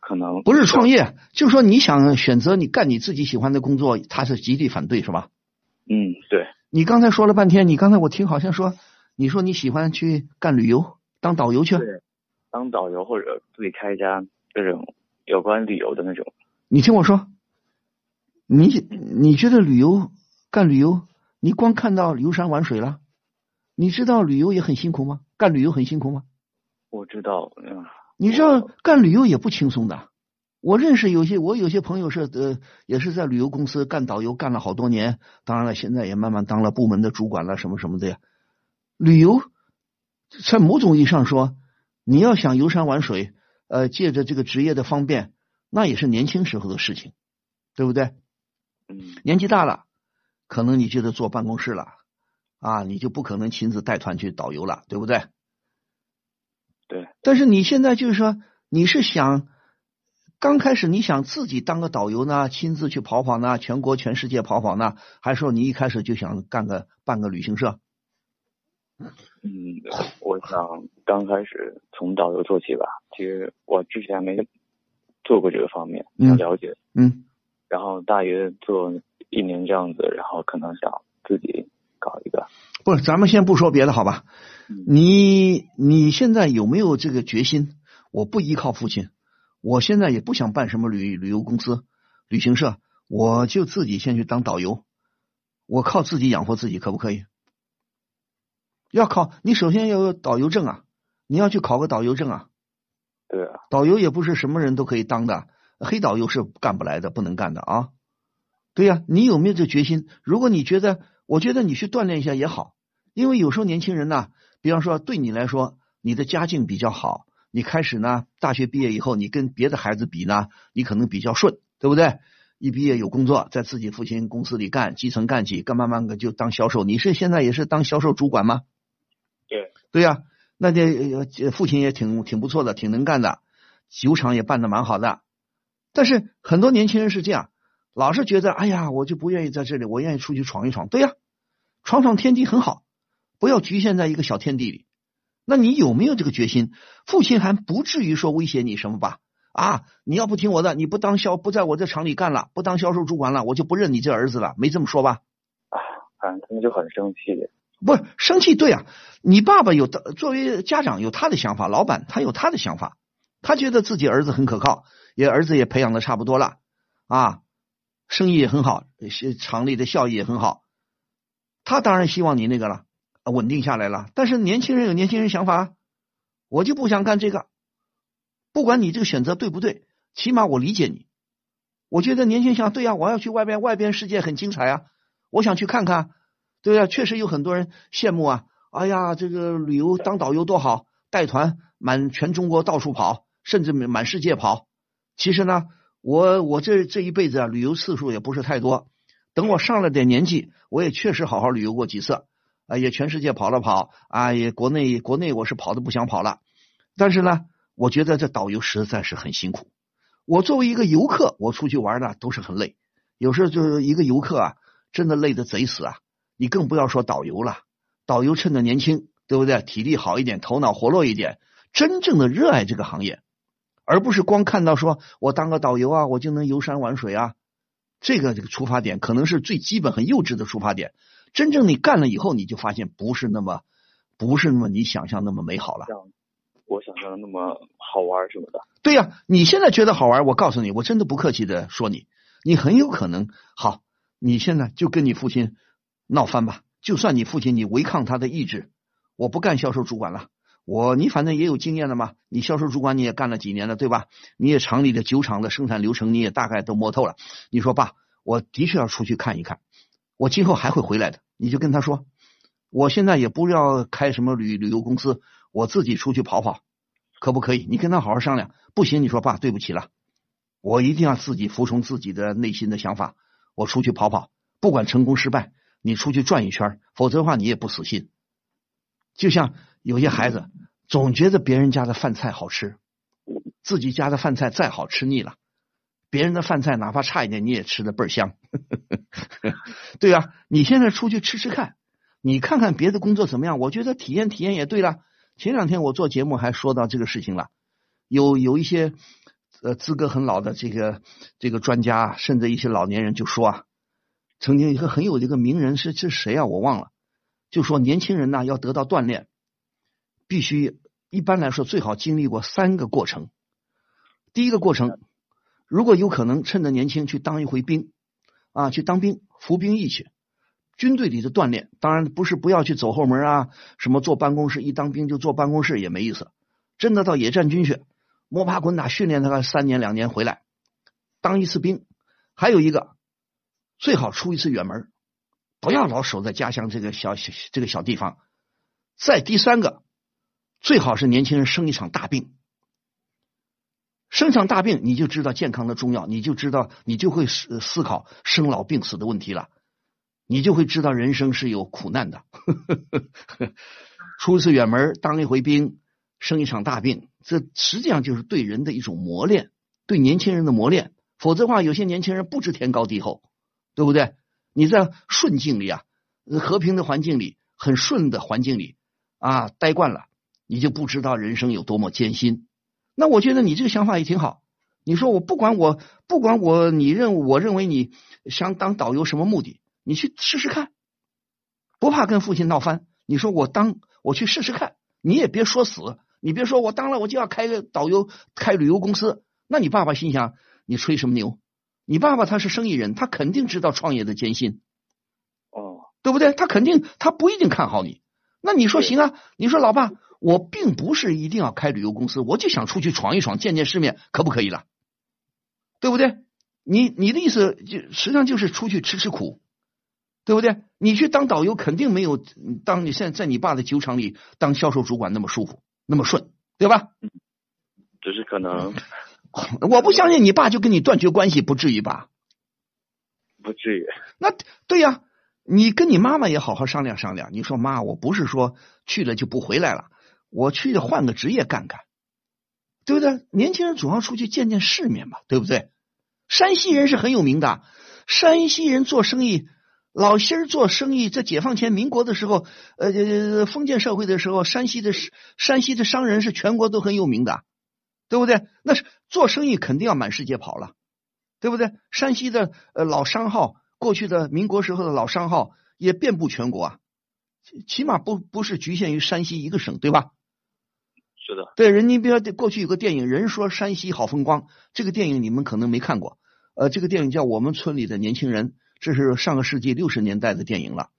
可能不是创业，就是说你想选择你干你自己喜欢的工作，他是极力反对是吧？嗯，对。你刚才说了半天，你刚才我听好像说你说你喜欢去干旅游，当导游去？对，当导游或者自己开一家这种有关旅游的那种。你听我说。你你觉得旅游干旅游，你光看到游山玩水了？你知道旅游也很辛苦吗？干旅游很辛苦吗？我知道，嗯。你知道干旅游也不轻松的。我认识有些，我有些朋友是呃，也是在旅游公司干导游，干了好多年。当然了，现在也慢慢当了部门的主管了，什么什么的呀。旅游在某种意义上说，你要想游山玩水，呃，借着这个职业的方便，那也是年轻时候的事情，对不对？嗯，年纪大了，可能你就得坐办公室了啊，你就不可能亲自带团去导游了，对不对？对。但是你现在就是说，你是想刚开始你想自己当个导游呢，亲自去跑跑呢，全国全世界跑跑呢，还是说你一开始就想干个办个旅行社？嗯，我想刚开始从导游做起吧。其实我之前没做过这个方面，想了解。嗯。然后大约做一年这样子，然后可能想自己搞一个。不是，咱们先不说别的，好吧？嗯、你你现在有没有这个决心？我不依靠父亲，我现在也不想办什么旅旅游公司、旅行社，我就自己先去当导游，我靠自己养活自己，可不可以？要考，你首先要有导游证啊，你要去考个导游证啊。对啊。导游也不是什么人都可以当的。黑导游是干不来的，不能干的啊！对呀、啊，你有没有这决心？如果你觉得，我觉得你去锻炼一下也好，因为有时候年轻人呢，比方说对你来说，你的家境比较好，你开始呢，大学毕业以后，你跟别的孩子比呢，你可能比较顺，对不对？一毕业有工作，在自己父亲公司里干，基层干起，干慢慢的就当销售。你是现在也是当销售主管吗？对，对呀、啊，那这父亲也挺挺不错的，挺能干的，酒厂也办的蛮好的。但是很多年轻人是这样，老是觉得，哎呀，我就不愿意在这里，我愿意出去闯一闯。对呀、啊，闯闯天地很好，不要局限在一个小天地里。那你有没有这个决心？父亲还不至于说威胁你什么吧？啊，你要不听我的，你不当销，不在我这厂里干了，不当销售主管了，我就不认你这儿子了，没这么说吧？啊，反正他们就很生气。不是生气，对啊，你爸爸有的作为家长有他的想法，老板他有他的想法，他觉得自己儿子很可靠。也儿子也培养的差不多了啊，生意也很好，是厂里的效益也很好。他当然希望你那个了，稳定下来了。但是年轻人有年轻人想法，我就不想干这个。不管你这个选择对不对，起码我理解你。我觉得年轻人想，对呀、啊，我要去外边，外边世界很精彩啊，我想去看看。对呀、确实有很多人羡慕啊。哎呀，这个旅游当导游多好，带团满全中国到处跑，甚至满世界跑。其实呢，我我这这一辈子啊，旅游次数也不是太多。等我上了点年纪，我也确实好好旅游过几次，啊，也全世界跑了跑，啊，也国内国内我是跑的不想跑了。但是呢，我觉得这导游实在是很辛苦。我作为一个游客，我出去玩呢都是很累，有时候就是一个游客啊，真的累得贼死啊！你更不要说导游了，导游趁着年轻，对不对？体力好一点，头脑活络一点，真正的热爱这个行业。而不是光看到说我当个导游啊，我就能游山玩水啊，这个这个出发点可能是最基本、很幼稚的出发点。真正你干了以后，你就发现不是那么，不是那么你想象那么美好了。像我想象的那么好玩什么的。对呀，你现在觉得好玩，我告诉你，我真的不客气的说你，你很有可能好，你现在就跟你父亲闹翻吧。就算你父亲你违抗他的意志，我不干销售主管了。我你反正也有经验了嘛，你销售主管你也干了几年了，对吧？你也厂里的酒厂的生产流程你也大概都摸透了。你说爸，我的确要出去看一看，我今后还会回来的。你就跟他说，我现在也不要开什么旅旅游公司，我自己出去跑跑，可不可以？你跟他好好商量。不行，你说爸，对不起了，我一定要自己服从自己的内心的想法，我出去跑跑，不管成功失败，你出去转一圈，否则的话你也不死心。就像。有些孩子总觉得别人家的饭菜好吃，自己家的饭菜再好吃腻了，别人的饭菜哪怕差一点你也吃的倍儿香。[laughs] 对啊，你现在出去吃吃看，你看看别的工作怎么样？我觉得体验体验也对了。前两天我做节目还说到这个事情了，有有一些呃资格很老的这个这个专家，甚至一些老年人就说啊，曾经一个很有这个名人是是谁啊？我忘了，就说年轻人呢要得到锻炼。必须一般来说最好经历过三个过程。第一个过程，如果有可能，趁着年轻去当一回兵啊，去当兵服兵役去。军队里的锻炼，当然不是不要去走后门啊，什么坐办公室，一当兵就坐办公室也没意思。真的到野战军去摸爬滚打训练他个三年两年回来当一次兵。还有一个，最好出一次远门，不要老守在家乡这个小小这个小地方。再第三个。最好是年轻人生一场大病，生一场大病，你就知道健康的重要，你就知道你就会思思考生老病死的问题了，你就会知道人生是有苦难的。[laughs] 出一次远门，当一回兵，生一场大病，这实际上就是对人的一种磨练，对年轻人的磨练。否则的话，有些年轻人不知天高地厚，对不对？你在顺境里啊，和平的环境里，很顺的环境里啊，待惯了。你就不知道人生有多么艰辛。那我觉得你这个想法也挺好。你说我不管我不管我，你认我认为你想当导游什么目的？你去试试看，不怕跟父亲闹翻。你说我当我去试试看，你也别说死。你别说我当了我就要开个导游开旅游公司。那你爸爸心想你吹什么牛？你爸爸他是生意人，他肯定知道创业的艰辛。哦，对不对？他肯定他不一定看好你。那你说行啊？你说老爸。我并不是一定要开旅游公司，我就想出去闯一闯，见见世面，可不可以了？对不对？你你的意思就实际上就是出去吃吃苦，对不对？你去当导游肯定没有当你现在在你爸的酒厂里当销售主管那么舒服，那么顺，对吧？只是可能，我不相信你爸就跟你断绝关系，不至于吧？不至于。那对呀，你跟你妈妈也好好商量商量。你说妈，我不是说去了就不回来了。我去换个职业干干，对不对？年轻人总要出去见见世面嘛，对不对？山西人是很有名的，山西人做生意，老心儿做生意，在解放前、民国的时候，呃，封建社会的时候，山西的山西的商人是全国都很有名的，对不对？那是做生意肯定要满世界跑了，对不对？山西的呃老商号，过去的民国时候的老商号也遍布全国啊，起码不不是局限于山西一个省，对吧？是的，对，人家比如过去有个电影《人说山西好风光》，这个电影你们可能没看过。呃，这个电影叫《我们村里的年轻人》，这是上个世纪六十年代的电影了。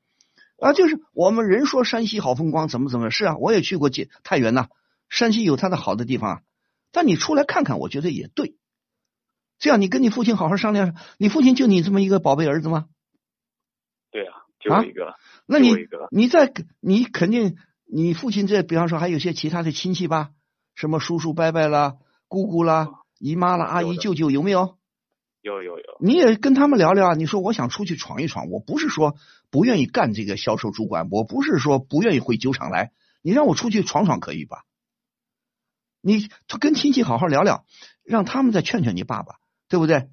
啊，就是我们人说山西好风光，怎么怎么是啊？我也去过太太原呐，山西有它的好的地方。但你出来看看，我觉得也对。这样，你跟你父亲好好商量。你父亲就你这么一个宝贝儿子吗？对啊，就一个。那你你在你肯定。你父亲这，比方说还有些其他的亲戚吧，什么叔叔伯伯啦、姑姑啦、姨妈啦、阿姨舅舅有没有？有有有，你也跟他们聊聊啊。你说我想出去闯一闯，我不是说不愿意干这个销售主管，我不是说不愿意回酒厂来，你让我出去闯闯可以吧？你跟亲戚好好聊聊，让他们再劝劝你爸爸，对不对？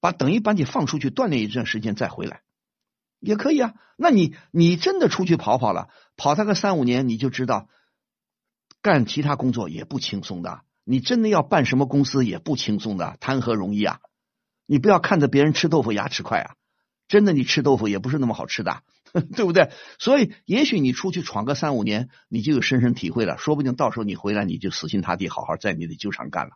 把等于把你放出去锻炼一段时间再回来，也可以啊。那你你真的出去跑跑了，跑他个三五年，你就知道干其他工作也不轻松的。你真的要办什么公司也不轻松的，谈何容易啊！你不要看着别人吃豆腐牙齿快啊，真的你吃豆腐也不是那么好吃的，[laughs] 对不对？所以也许你出去闯个三五年，你就有深深体会了，说不定到时候你回来你就死心塌地好好在你的酒厂干了。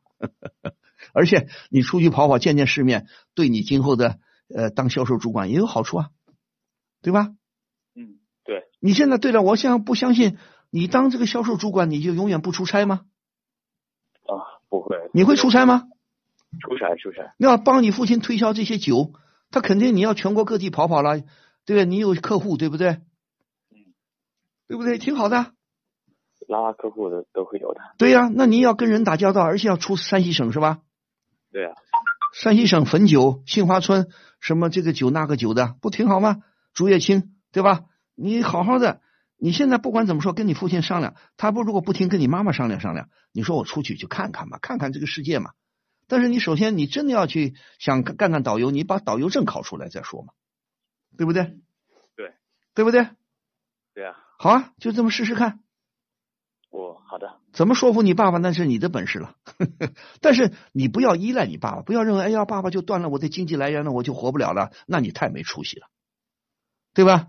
[laughs] 而且你出去跑跑见见世面，对你今后的呃当销售主管也有好处啊，对吧？嗯，对。你现在对了，我现在不相信你当这个销售主管你就永远不出差吗？啊，不会。你会出差吗？出差，出差。要帮你父亲推销这些酒，他肯定你要全国各地跑跑了，对不对？你有客户，对不对？嗯，对不对？挺好的。拉客户的都会有的。对呀，那你要跟人打交道，而且要出山西省是吧？对啊。山西省汾酒、杏花村什么这个酒那个酒的，不挺好吗？竹叶青，对吧？你好好的，你现在不管怎么说，跟你父亲商量，他不如果不听，跟你妈妈商量商量。你说我出去去看看嘛，看看这个世界嘛。但是你首先你真的要去想干干导游，你把导游证考出来再说嘛，对不对？对，对不对？对啊。好啊，就这么试试看。我好的。怎么说服你爸爸那是你的本事了，[laughs] 但是你不要依赖你爸爸，不要认为哎呀爸爸就断了我的经济来源了，我就活不了了，那你太没出息了，对吧？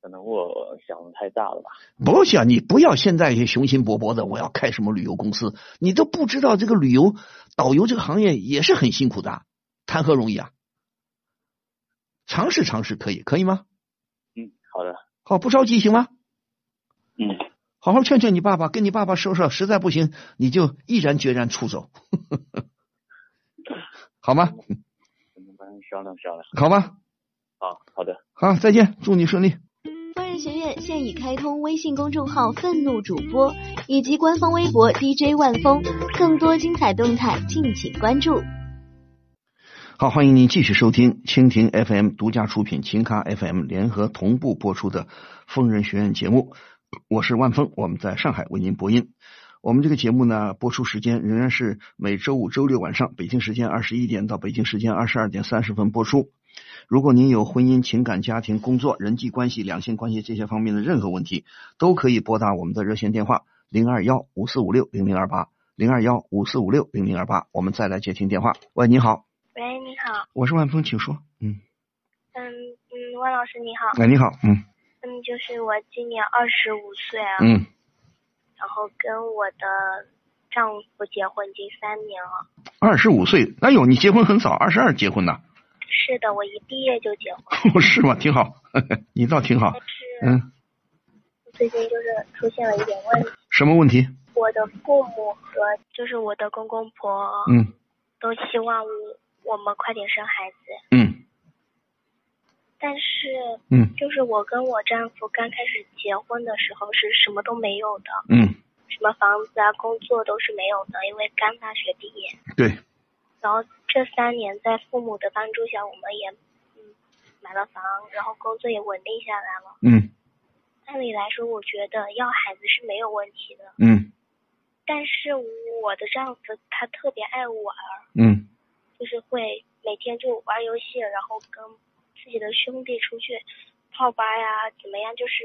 可能我想的太大了吧？不想你不要现在雄心勃勃的，我要开什么旅游公司？你都不知道这个旅游导游这个行业也是很辛苦的，谈何容易啊？尝试尝试可以，可以吗？嗯，好的。好，不着急行吗？嗯。好好劝劝你爸爸，跟你爸爸说说，实在不行你就毅然决然出走，[laughs] 好吗？商量商量。好吧。好，的。好，再见，祝你顺利。疯人学院现已开通微信公众号“愤怒主播”以及官方微博 DJ 万峰，更多精彩动态敬请关注。好，欢迎您继续收听蜻蜓 FM 独家出品、秦咖 FM 联合同步播出的疯人学院节目。我是万峰，我们在上海为您播音。我们这个节目呢，播出时间仍然是每周五、周六晚上，北京时间二十一点到北京时间二十二点三十分播出。如果您有婚姻、情感、家庭、工作、人际关系、两性关系这些方面的任何问题，都可以拨打我们的热线电话零二幺五四五六零零二八零二幺五四五六零零二八。我们再来接听电话。喂，你好。喂，你好。我是万峰，请说。嗯。嗯嗯，万老师你好。哎，你好。嗯。嗯，就是我今年二十五岁啊。嗯。然后跟我的丈夫结婚已经三年了。二十五岁？哎有，你结婚很早，二十二结婚的。是的，我一毕业就结婚。[laughs] 是吗？挺好，你倒挺好。嗯。最近就是出现了一点问题。什么问题？我的父母和就是我的公公婆。嗯。都希望我我们快点生孩子。嗯。但是，嗯，就是我跟我丈夫刚开始结婚的时候是什么都没有的，嗯，什么房子啊、工作都是没有的，因为刚大学毕业。对。然后这三年在父母的帮助下，我们也嗯买了房，然后工作也稳定下来了。嗯。按理来说，我觉得要孩子是没有问题的。嗯。但是我的丈夫他特别爱玩。嗯。就是会每天就玩游戏，然后跟。自己的兄弟出去泡吧呀，怎么样？就是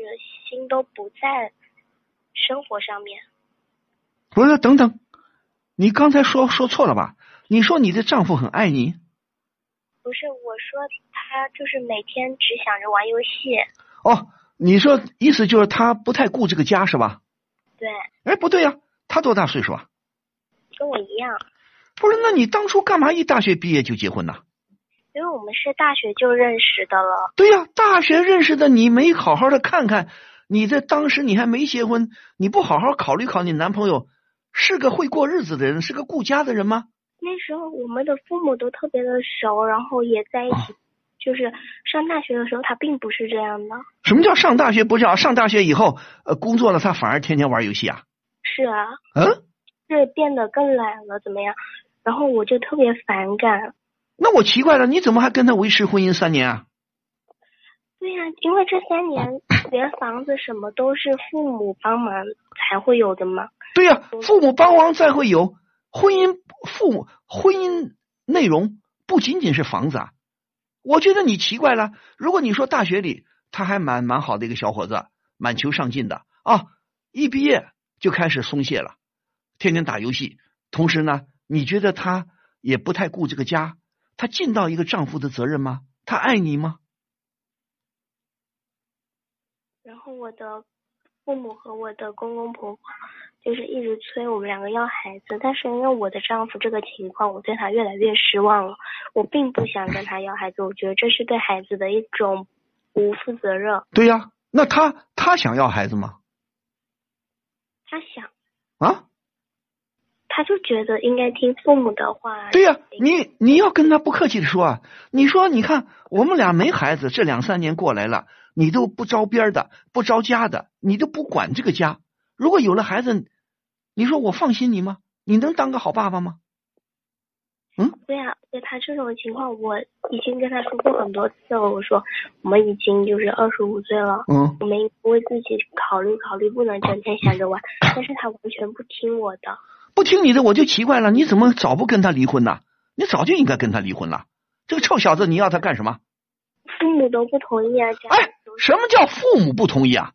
心都不在生活上面。不是，等等，你刚才说说错了吧？你说你的丈夫很爱你？不是，我说他就是每天只想着玩游戏。哦，你说意思就是他不太顾这个家是吧？对。哎，不对呀，他多大岁数啊？跟我一样。不是，那你当初干嘛一大学毕业就结婚呢？因为我们是大学就认识的了。对呀，大学认识的，你没好好的看看，你在当时你还没结婚，你不好好考虑考虑，你男朋友是个会过日子的人，是个顾家的人吗？那时候我们的父母都特别的熟，然后也在一起。就是上大学的时候，他并不是这样的。什么叫上大学不叫上大学以后，呃，工作了他反而天天玩游戏啊？是啊。嗯。是变得更懒了，怎么样？然后我就特别反感。那我奇怪了，你怎么还跟他维持婚姻三年啊？对呀、因为这三年 [laughs] 连房子什么都是父母帮忙才会有的嘛。对呀、父母帮忙才会有婚姻，父母婚姻内容不仅仅是房子啊。我觉得你奇怪了，如果你说大学里他还蛮蛮好的一个小伙子，蛮求上进的啊，一毕业就开始松懈了，天天打游戏，同时呢，你觉得他也不太顾这个家，他尽到一个丈夫的责任吗？他爱你吗？然后我的父母和我的公公婆婆就是一直催我们两个要孩子，但是因为我的丈夫这个情况，我对他越来越失望了。我并不想跟他要孩子，我觉得这是对孩子的一种不负责任。对呀、那他他想要孩子吗？他想，啊？他就觉得应该听父母的话。对呀、你你要跟他不客气的说啊，你说你看我们俩没孩子，这两三年过来了，你都不着边的，不着家的，你都不管这个家。如果有了孩子，你说我放心你吗？你能当个好爸爸吗？嗯对呀、对他这种情况，我已经跟他说过很多次了。我说我们已经就是二十五岁了，嗯我们应该为自己考虑考虑，不能整天想着玩。[laughs] 但是他完全不听我的。不听你的，我就奇怪了，你怎么早不跟他离婚呢？你早就应该跟他离婚了。这个臭小子，你要他干什么？父母都不同意啊！家哎，什么叫父母不同意啊？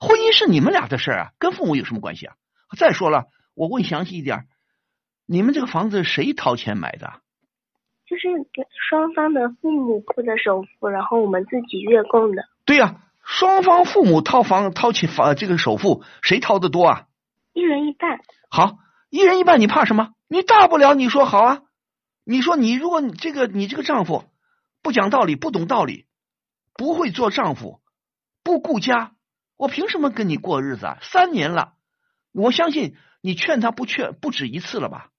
婚姻是你们俩的事儿啊，跟父母有什么关系啊？再说了，我问详细一点，你们这个房子谁掏钱买的？就是双方的父母付的首付，然后我们自己月供的，对呀、双方父母掏房掏起房这个首付，谁掏的多啊？一人一半。好，一人一半，你怕什么？你大不了你说好啊，你说你如果你这个你这个丈夫不讲道理，不懂道理，不会做丈夫，不顾家，我凭什么跟你过日子啊？三年了，我相信你劝他不劝不止一次了吧？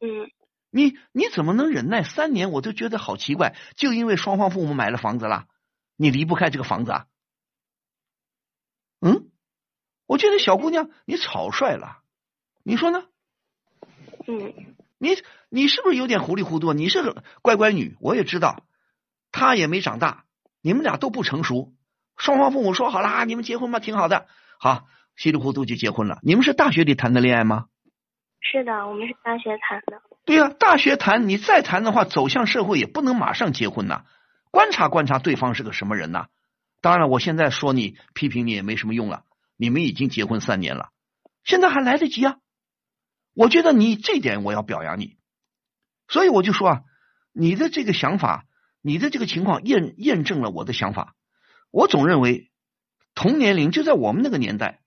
嗯，你你怎么能忍耐三年？我都觉得好奇怪，就因为双方父母买了房子了，你离不开这个房子啊？嗯，我觉得小姑娘你草率了，你说呢？嗯，你你是不是有点糊里糊涂？你是个乖乖女，我也知道，她也没长大，你们俩都不成熟。双方父母说好了，啊你们结婚吧，挺好的。好，稀里糊涂就结婚了。你们是大学里谈的恋爱吗？是的，我们是大学谈的。对呀、大学谈，你再谈的话，走向社会也不能马上结婚呐，观察观察对方是个什么人呐。当然了，我现在说你批评你也没什么用了，你们已经结婚三年了，现在还来得及啊。我觉得你这点我要表扬你，所以我就说啊，你的这个想法，你的这个情况验验证了我的想法。我总认为同年龄就在我们那个年代，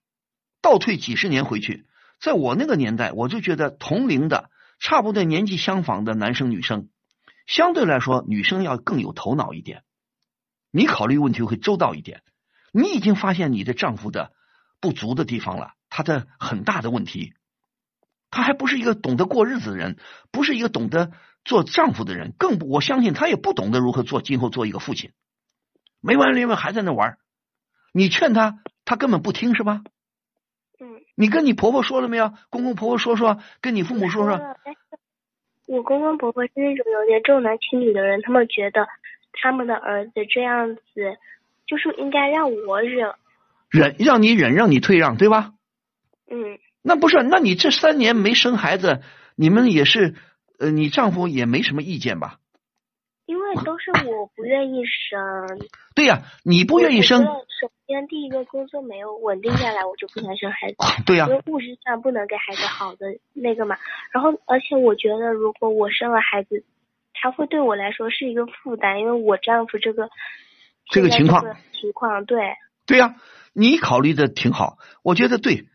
倒退几十年回去，在我那个年代，我就觉得同龄的、差不多年纪相仿的男生女生，相对来说女生要更有头脑一点，你考虑问题会周到一点。你已经发现你的丈夫的不足的地方了，他的很大的问题，他还不是一个懂得过日子的人，不是一个懂得做丈夫的人，更不我相信他也不懂得如何做今后做一个父亲，没完没了还在那玩你劝他，他根本不听是吧？嗯，你跟你婆婆说了没有？公公婆婆说说，跟你父母说说。我公公婆婆是那种有点重男轻女的人，他们觉得他们的儿子这样子，就是应该让我忍。忍让你忍，让你退让，对吧？嗯，那不是？那你这三年没生孩子，你们也是呃，你丈夫也没什么意见吧？因为都是我不愿意生。对呀、你不愿意生首先第一个工作没有稳定下来，我就不想生孩子。对呀因为物质上不能给孩子好的那个嘛。然后，而且我觉得如果我生了孩子，他会对我来说是一个负担，因为我丈夫这个这个情况这个情况对。对呀、你考虑的挺好，我觉得对，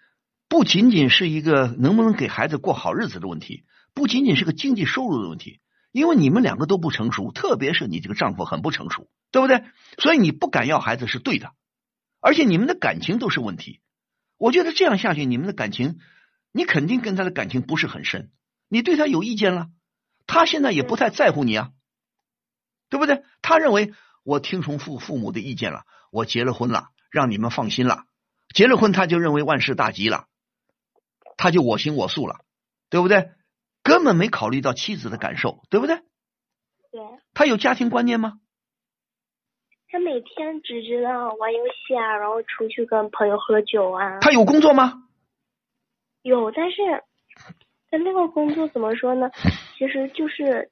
不仅仅是一个能不能给孩子过好日子的问题，不仅仅是个经济收入的问题，因为你们两个都不成熟，特别是你这个丈夫很不成熟，对不对？所以你不敢要孩子是对的，而且你们的感情都是问题。我觉得这样下去，你们的感情，你肯定跟他的感情不是很深，你对他有意见了，他现在也不太在乎你啊，对不对？他认为我听从父父母的意见了，我结了婚了，让你们放心了。结了婚，他就认为万事大吉了，他就我行我素了，对不对？根本没考虑到妻子的感受，对不对？对。他有家庭观念吗？他每天只知道玩游戏啊，然后出去跟朋友喝酒啊。他有工作吗？有，但是他那个工作怎么说呢？其实就是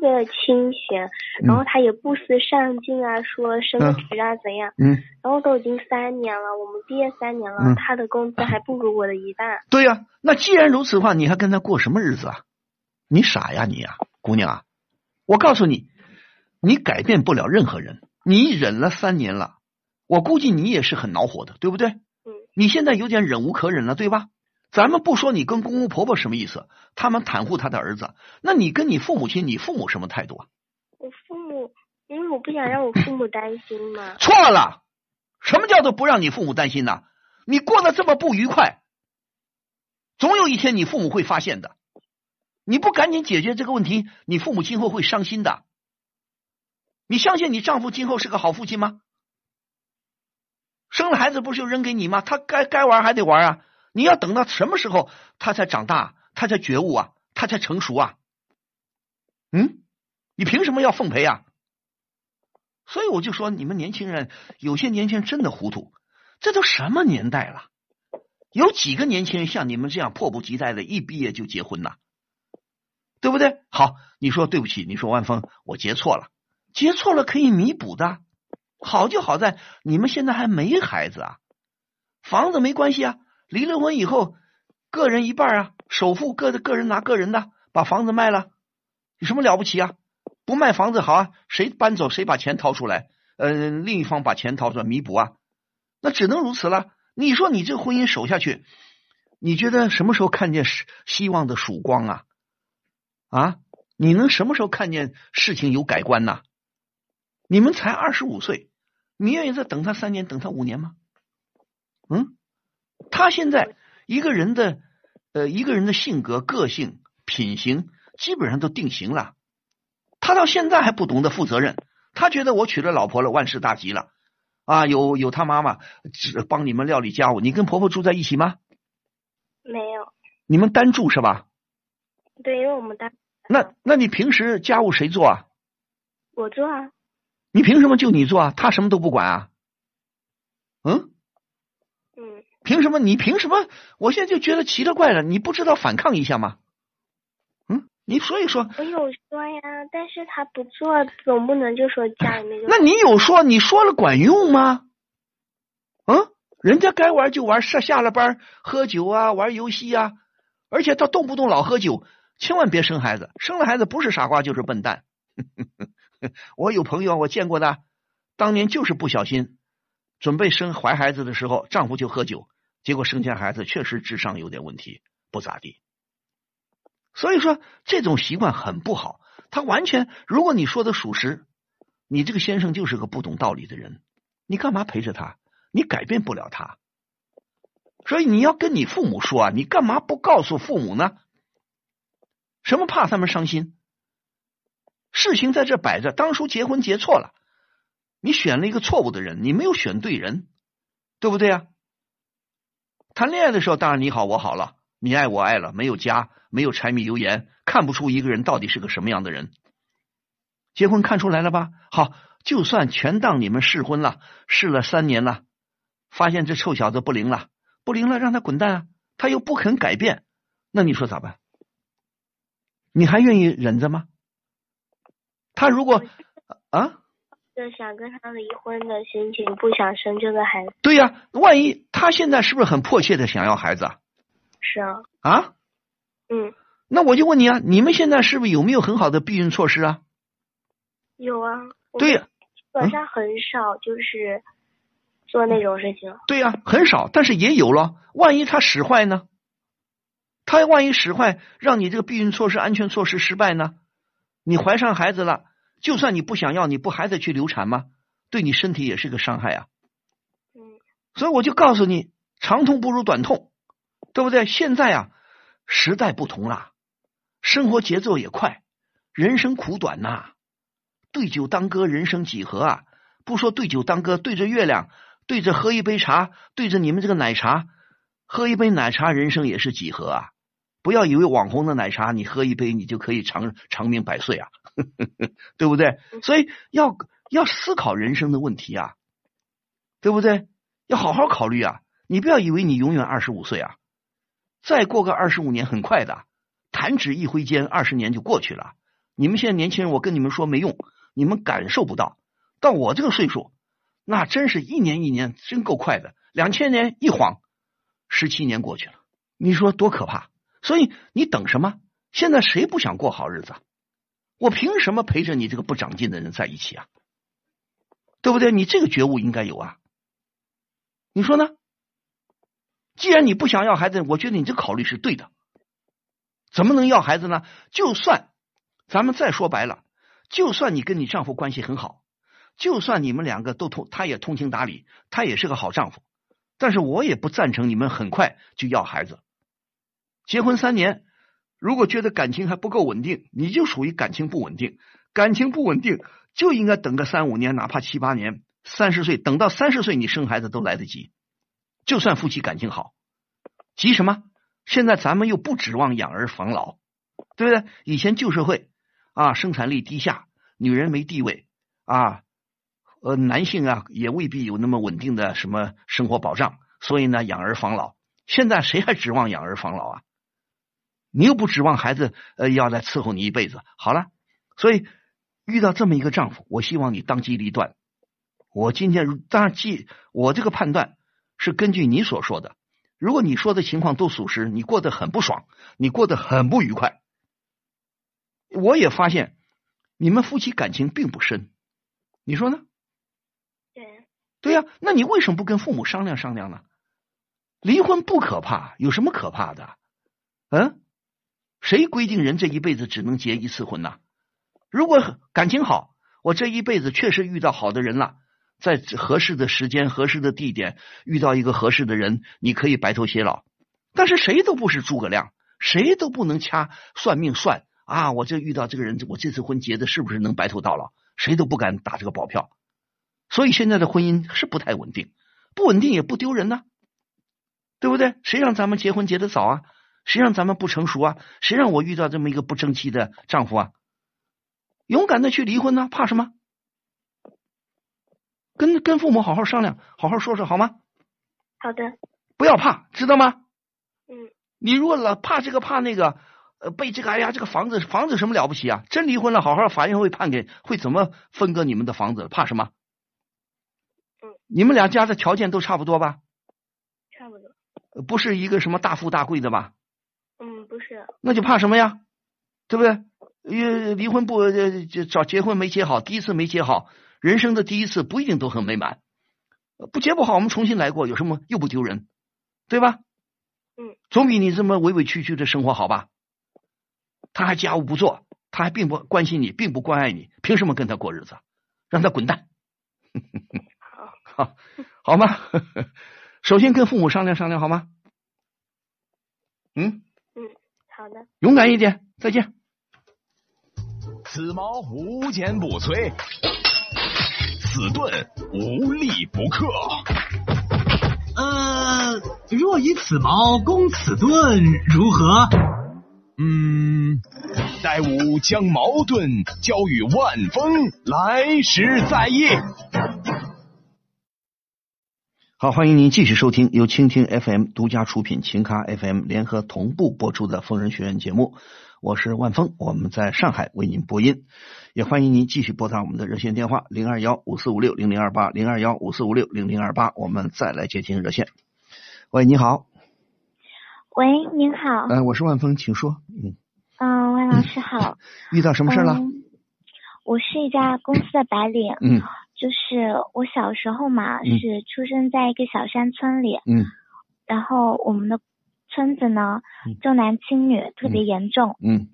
的清闲，然后他也不思上进啊，说升职啊怎样。嗯。然后都已经三年了，我们毕业三年了，他的工资还不如我的一半。对呀，那既然如此的话，你还跟他过什么日子啊？你傻呀你呀，姑娘啊！我告诉你，你改变不了任何人。你忍了三年了，我估计你也是很恼火的，对不对？嗯。你现在有点忍无可忍了，对吧？咱们不说你跟公公婆婆什么意思，他们袒护他的儿子，那你跟你父母亲，你父母什么态度啊？我父母，因为我不想让我父母担心嘛。[laughs] 错了，什么叫做不让你父母担心呢？你过得这么不愉快，总有一天你父母会发现的。你不赶紧解决这个问题，你父母今后会伤心的。你相信你丈夫今后是个好父亲吗？生了孩子不是就扔给你吗？他该该玩还得玩啊！你要等到什么时候他才长大，他才觉悟啊，他才成熟啊？嗯，你凭什么要奉陪啊？所以我就说，你们年轻人有些年轻人真的糊涂，这都什么年代了？有几个年轻人像你们这样迫不及待的一毕业就结婚呢？对不对？好，你说对不起，你说万峰，我结错了。结错了可以弥补的，好就好在你们现在还没孩子啊，房子没关系啊，离了婚以后个人一半啊，首付各个人拿个人的，把房子卖了，有什么了不起啊？不卖房子好啊，谁搬走谁把钱掏出来，呃，另一方把钱掏出来弥补啊，那只能如此了。你说你这婚姻守下去，你觉得什么时候看见希望的曙光啊？啊，你能什么时候看见事情有改观呢？你们才二十五岁，你愿意再等他三年，等他五年吗？嗯，他现在一个人的呃一个人的性格、个性、品行基本上都定型了。他到现在还不懂得负责任，他觉得我娶了老婆了，万事大吉了啊！有有他妈妈只帮你们料理家务，你跟婆婆住在一起吗？没有。你们单住是吧？对，因为我们单。那那你平时家务谁做啊？我做啊。你凭什么就你做啊？他什么都不管啊？嗯嗯，凭什么？你凭什么？我现在就觉得奇了怪了，你不知道反抗一下吗？嗯，你所以说，我有说呀，但是他不做，总不能就说家里面就。那你有说？你说了管用吗？嗯，人家该玩就玩，下下了班喝酒啊，玩游戏啊，而且他动不动老喝酒，千万别生孩子，生了孩子不是傻瓜就是笨蛋。[laughs] 我有朋友，我见过的，当年就是不小心准备生怀孩子的时候，丈夫就喝酒，结果生下孩子确实智商有点问题，不咋地。所以说这种习惯很不好。他完全，如果你说的属实，你这个先生就是个不懂道理的人，你干嘛陪着他？你改变不了他。所以你要跟你父母说啊，你干嘛不告诉父母呢？什么怕他们伤心？事情在这摆着，当初结婚结错了，你选了一个错误的人，你没有选对人，对不对啊？谈恋爱的时候，当然你好我好了，你爱我爱了，没有家，没有柴米油盐，看不出一个人到底是个什么样的人。结婚看出来了吧？好，就算全当你们试婚了，试了三年了，发现这臭小子不灵了，不灵了，让他滚蛋啊！他又不肯改变，那你说咋办？你还愿意忍着吗？他如果啊，就想跟他离婚的心情，不想生这个孩子。对呀，万一他现在是不是很迫切的想要孩子啊？是啊。啊？嗯。那我就问你啊，你们现在是不是有没有很好的避孕措施啊？有啊。对呀。基本上很少，就是做那种事情。对呀，很少，但是也有了。万一他使坏呢？他万一使坏，让你这个避孕措施、安全措施失败呢？你怀上孩子了，就算你不想要，你不还得去流产吗？对你身体也是个伤害啊。嗯。所以我就告诉你，长痛不如短痛，对不对？现在啊，时代不同了，生活节奏也快，人生苦短呐。对酒当歌，人生几何啊？不说对酒当歌，对着月亮，对着喝一杯茶，对着你们这个奶茶，喝一杯奶茶，人生也是几何啊。不要以为网红的奶茶，你喝一杯你就可以长长命百岁啊！[laughs] 对不对？所以要要思考人生的问题啊，对不对？要好好考虑啊！你不要以为你永远二十五岁啊，再过个二十五年很快的，弹指一挥间，二十年就过去了。你们现在年轻人，我跟你们说没用，你们感受不到。到我这个岁数，那真是一年一年真够快的，两千年一晃，十七年过去了，你说多可怕！所以你等什么？现在谁不想过好日子？我凭什么陪着你这个不长进的人在一起啊？对不对？你这个觉悟应该有啊。你说呢？既然你不想要孩子，我觉得你这考虑是对的。怎么能要孩子呢？就算咱们再说白了，就算你跟你丈夫关系很好，就算你们两个都通，他也通情达理，他也是个好丈夫，但是我也不赞成你们很快就要孩子。结婚三年，如果觉得感情还不够稳定，你就属于感情不稳定。感情不稳定就应该等个三五年，哪怕七八年，三十岁等到三十岁你生孩子都来得及。就算夫妻感情好，急什么？现在咱们又不指望养儿防老，对不对？以前旧社会啊，生产力低下，女人没地位啊，呃，男性啊也未必有那么稳定的什么生活保障，所以呢，养儿防老。现在谁还指望养儿防老啊？你又不指望孩子呃要来伺候你一辈子。好了，所以遇到这么一个丈夫，我希望你当机立断。我今天当然记我这个判断。是根据你所说的，如果你说的情况都属实，你过得很不爽，你过得很不愉快。我也发现你们夫妻感情并不深，你说呢？对，对呀，那你为什么不跟父母商量商量呢？离婚不可怕，有什么可怕的？嗯，谁规定人这一辈子只能结一次婚呢？如果感情好，我这一辈子确实遇到好的人了。在合适的时间、合适的地点遇到一个合适的人，你可以白头偕老。但是谁都不是诸葛亮，谁都不能掐算命算啊！我这遇到这个人，我这次婚结的是不是能白头到老？谁都不敢打这个保票。所以现在的婚姻是不太稳定，不稳定也不丢人呢，对不对？谁让咱们结婚结的早啊？谁让咱们不成熟啊？谁让我遇到这么一个不争气的丈夫啊？勇敢的去离婚呢？怕什么？跟跟父母好好商量，好好说说好吗？好的。不要怕，知道吗？嗯。你如果老怕这个怕那个，呃，被这个哎呀，这个房子房子什么了不起啊？真离婚了，好好法院会判给，会怎么分割你们的房子？怕什么？嗯。你们俩家的条件都差不多吧？差不多。不是一个什么大富大贵的吧？嗯，不是。那就怕什么呀？对不对？呃，离婚不找结婚没结好，第一次没结好。人生的第一次不一定都很美满，不结不好，我们重新来过，有什么又不丢人，对吧？嗯，总比你这么委委屈屈的生活好吧？他还家务不做，他还并不关心你，并不关爱你，凭什么跟他过日子？让他滚蛋！[laughs] 好，好吗？[laughs] 首先跟父母商量商量好吗？嗯嗯，好的。勇敢一点，再见。此矛无坚不摧。此盾无力不克。呃，若以此矛攻此盾，如何？嗯，待吾将矛盾交与万峰，来时再议。好，欢迎您继续收听由蜻蜓 FM 独家出品、秦咖 FM 联合同步播出的《疯人学院》节目。我是万峰，我们在上海为您播音，也欢迎您继续拨打我们的热线电话零二幺五四五六零零二八零二幺五四五六零零二八，我们再来接听热线。喂，你好。喂，您好。嗯，我是万峰，请说。嗯。嗯，万老师好。[laughs] 遇到什么事了？我是一家公司的白领。嗯。就是我小时候嘛，是出生在一个小山村里。嗯。然后我们的。村子呢，重男轻女特别严重。嗯。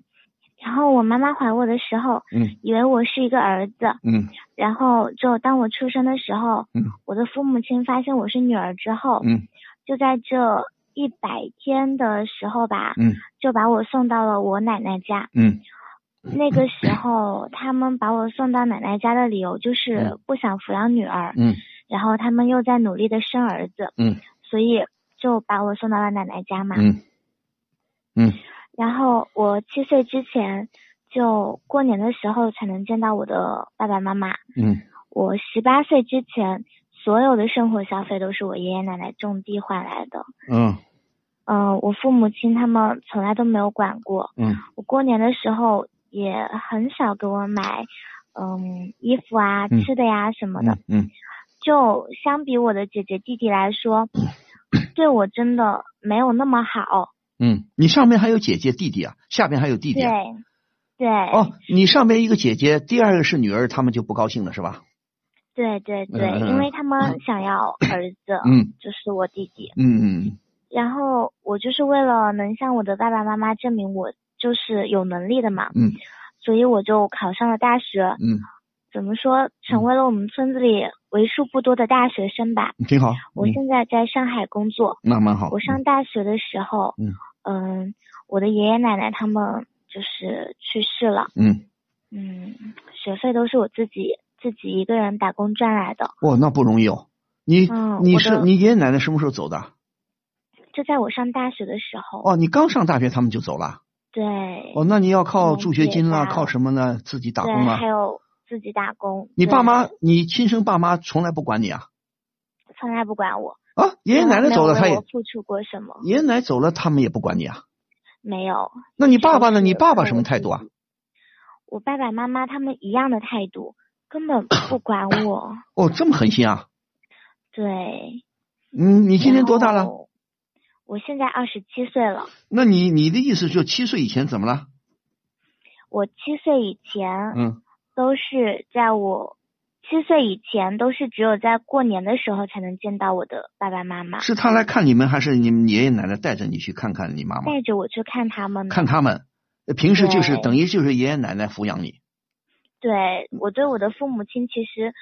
然后我妈妈怀我的时候，嗯，以为我是一个儿子。嗯。然后就当我出生的时候，嗯，我的父母亲发现我是女儿之后，嗯，就在这一百天的时候吧，嗯，就把我送到了我奶奶家。嗯。那个时候，他们把我送到奶奶家的理由就是不想抚养女儿。嗯。然后他们又在努力的生儿子。嗯。所以。就把我送到了奶奶家嘛。嗯。嗯。然后我七岁之前就过年的时候才能见到我的爸爸妈妈。嗯我十八岁之前，所有的生活消费都是我爷爷奶奶种地换来的。嗯嗯、我父母亲他们从来都没有管过。嗯我过年的时候也很少给我买，嗯，衣服啊、嗯吃的呀什么的。嗯嗯就相比我的姐姐弟弟来说，[coughs] 对我真的没有那么好。嗯，你上面还有姐姐弟弟啊，下边还有弟弟对啊。，对，哦，你上面一个姐姐，第二个是女儿，他们就不高兴了是吧？对对对，因为他们想要儿子，嗯就是我弟弟。嗯嗯然后我就是为了能向我的爸爸妈妈证明我就是有能力的嘛，嗯所以我就考上了大学。嗯怎么说，成为了我们村子里为数不多的大学生吧。嗯，挺好。嗯我现在在上海工作。那蛮好。我上大学的时候，嗯嗯，我的爷爷奶奶他们就是去世了，嗯，嗯，学费都是我自己自己一个人打工赚来的。哇，那不容易哦。你嗯你是你爷爷奶奶什么时候走的？就在我上大学的时候，哦，你刚上大学他们就走了。对，哦，那你要靠助学金啦，靠什么呢？自己打，工啊还。有自己打工。你爸妈，你亲生爸妈从来不管你啊？从来不管我，啊，爷爷奶奶走了，他也付出过什么？爷爷奶奶走了，他们也不管你啊？没有。那你爸爸呢？你爸爸什么态度啊？我爸爸妈妈他们一样的态度，根本不 [coughs] 管我。哦，这么狠心啊？对。嗯，你今年多大了？我现在二十七岁了。那你你的意思就七岁以前怎么了？我七岁以前，嗯，都是在我七岁以前都是只有在过年的时候才能见到我的爸爸妈妈，是他来看你们，还是你们爷爷奶奶带着你去看看你妈妈？带着我去看他们呢。看他们，呃平时就是等于就是爷爷奶奶抚养你。对我对我的父母亲，其实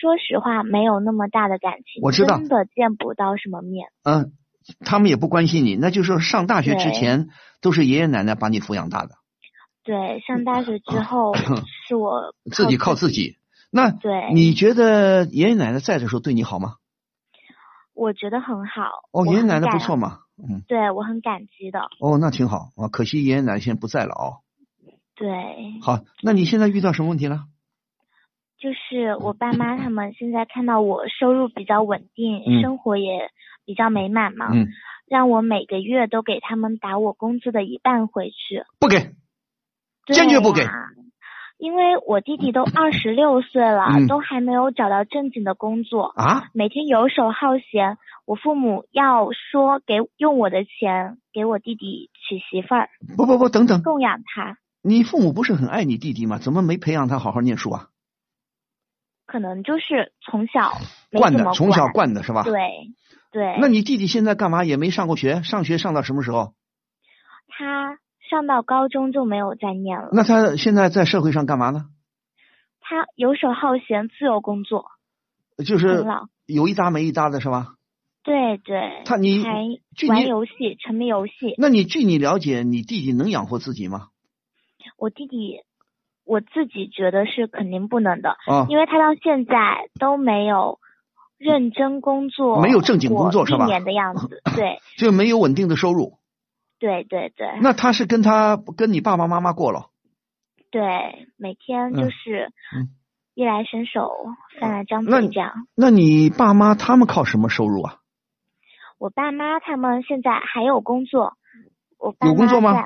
说实话没有那么大的感情，我知道真的见不到什么面。嗯，他们也不关心你，那就是说上大学之前都是爷爷奶奶把你抚养大的，对，上大学之后 [coughs] 是我自己靠自己。那对你觉得爷爷奶奶在的时候对你好吗？我觉得很好。哦，爷爷奶奶不错嘛，嗯，对我很感激的。哦，那挺好啊。可惜爷爷奶奶现在不在了哦。对，好，那你现在遇到什么问题了？就是我爸妈他们现在看到我收入比较稳定，嗯生活也比较美满嘛，嗯，让我每个月都给他们打我工资的一半回去。不给，坚决不给因为我弟弟都二十六岁了，嗯都还没有找到正经的工作，啊？每天游手好闲。我父母要说给用我的钱给我弟弟娶媳妇儿，不不不，等等，供养他，你父母不是很爱你弟弟吗？怎么没培养他好好念书啊？可能就是从小惯的，从小惯的是吧？。对对。那你弟弟现在干嘛？也没上过学，上学上到什么时候？他上到高中就没有再念了。那他现在在社会上干嘛呢？他游手好闲，自由工作。就是有一搭没一搭的是吧？对对。他你还玩游戏，沉迷游戏。那你据你了解，你弟弟能养活自己吗？我弟弟，我自己觉得是肯定不能的，啊因为他到现在都没有认真工作，没有正经工作是吧一年的样子。[laughs] 对就没有稳定的收入。对对对。那他是跟他跟你爸爸妈妈过了？对，每天就是嗯衣来伸手，饭来张那嘴这样。那你爸妈他们靠什么收入啊？我爸妈他们现在还有工作，我爸有工作吗？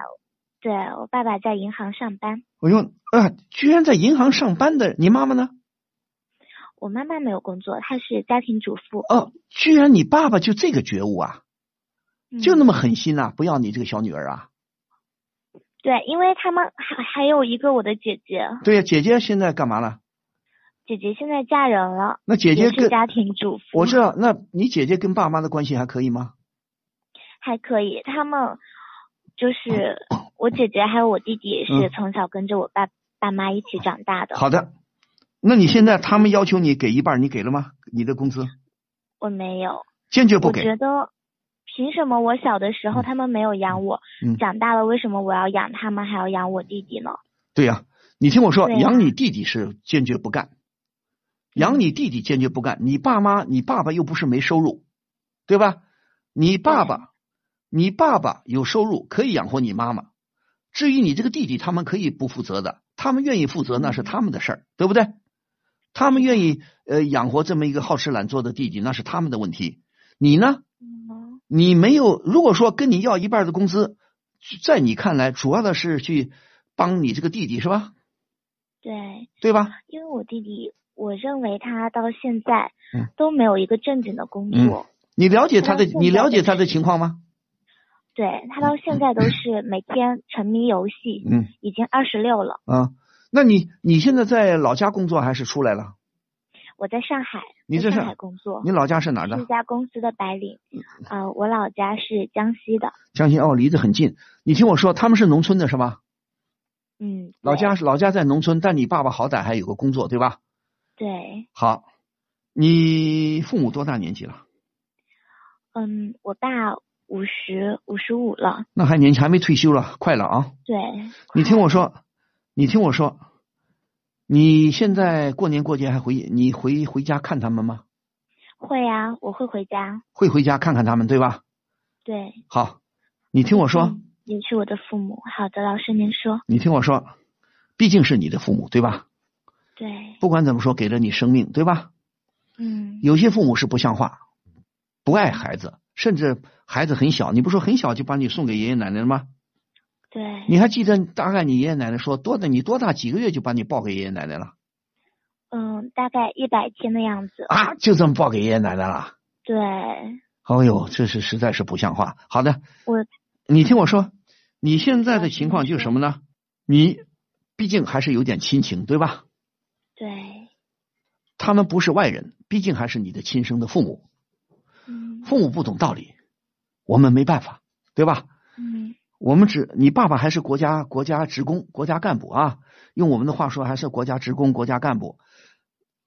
对我爸爸在银行上班，哎呦，啊，居然在银行上班的，你妈妈呢？我妈妈没有工作，她是家庭主妇。哦，居然你爸爸就这个觉悟啊，嗯就那么狠心呐、不要你这个小女儿啊？对，因为他们还还有一个我的姐姐，对呀、姐姐现在干嘛了？姐姐现在嫁人了，那姐姐也是家庭主妇，我知道，那你姐姐跟爸妈的关系还可以吗？还可以。他们就是我姐姐还有我弟弟也是嗯从小跟着我爸、爸妈一起长大的。好的，那你现在他们要求你给一半，你给了吗？你的工资我没有，坚决不给。我觉得凭什么我小的时候他们没有养我，嗯长大了为什么我要养他们还要养我弟弟呢？对呀、你听我说，养你弟弟是坚决不干，养你弟弟坚决不干。你爸妈，你爸爸又不是没收入，对吧？你爸爸，你爸爸有收入可以养活你妈妈，至于你这个弟弟，他们可以不负责的，他们愿意负责那是他们的事儿，对不对？他们愿意呃养活这么一个好吃懒做的弟弟，那是他们的问题。你呢？你没有，如果说跟你要一半的工资，在你看来，主要的是去帮你这个弟弟是吧？对，对吧？因为我弟弟，我认为他到现在嗯都没有一个正经的工嗯作。，你了解他的，你了解他的情况吗？对他到现在都是每天沉迷游戏，嗯已经二十六了。啊，那你你现在在老家工作还是出来了？我在上海，你在上海工作。你老家是哪儿是一？家公司的白领。呃，我老家是江西的。江西哦，离得很近。你听我说，他们是农村的是吧？嗯，老家老家在农村，但你爸爸好歹还有个工作，对吧？对，好，你父母多大年纪了？嗯，我爸五十五十五了。那还年轻，还没退休了，快了啊！对，你听我说，你听我说，你现在过年过节还回你回回家看他们吗？会啊，我会回家。会回家看看他们，对吧？对，好，你听我说，你是我的父母。好的，老师您说。你听我说，毕竟是你的父母，对吧？对，不管怎么说，给了你生命，对吧？嗯，有些父母是不像话，不爱孩子，甚至孩子很小，你不说很小就把你送给爷爷奶奶了吗？对，你还记得大概你爷爷奶奶说多的，你多大几个月就把你抱给爷爷奶奶了嗯，大概一百天的样子。啊？就这么抱给爷爷奶奶了？对，哎呦，这是实在是不像话。好的，我你听我说，你现在的情况就是什么呢？你毕竟还是有点亲情，对吧？对，他们不是外人，毕竟还是你的亲生的父母。嗯父母不懂道理，我们没办法，对吧？嗯我们只你爸爸还是国家国家职工、国家干部啊，用我们的话说还是国家职工、国家干部。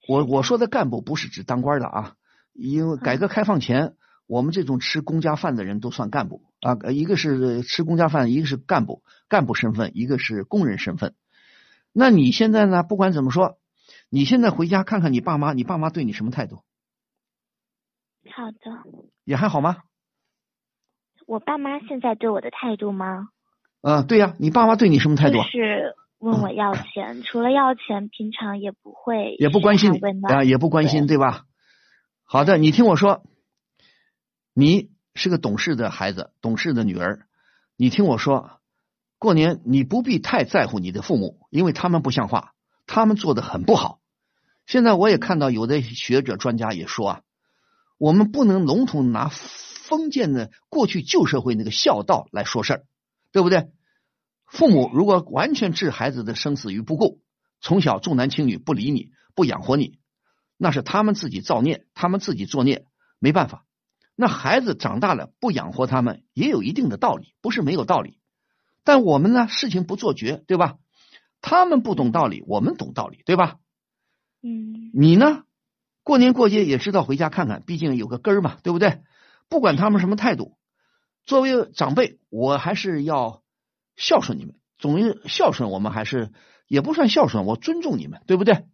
我我说的干部不是指当官的啊，因为改革开放前，我们这种吃公家饭的人都算干部啊，呃一个是吃公家饭，一个是干部，干部身份，一个是工人身份。那你现在呢？不管怎么说，你现在回家看看你爸妈，你爸妈对你什么态度？好的。也还好吗？我爸妈现在对我的态度吗？嗯、对呀、你爸妈对你什么态度？是问我要钱，除了要钱，平常也不会也不关心啊，也不关心，对吧？好的，你听我说，你是个懂事的孩子，懂事的女儿。你听我说，过年你不必太在乎你的父母，因为他们不像话，他们做的很不好。现在我也看到有的学者专家也说啊，我们不能笼统拿封建的过去旧社会那个孝道来说事儿，对不对？父母如果完全置孩子的生死于不顾，从小重男轻女，不理你，不养活你，那是他们自己造孽，他们自己作孽，没办法。那孩子长大了不养活他们，也有一定的道理，不是没有道理。但我们呢，事情不做绝，对吧？他们不懂道理，我们懂道理，对吧？嗯你呢？过年过节也知道回家看看，毕竟有个根儿嘛，对不对？不管他们什么态度，作为长辈，我还是要孝顺你们。总之，孝顺我们还是也不算孝顺，我尊重你们，对不对？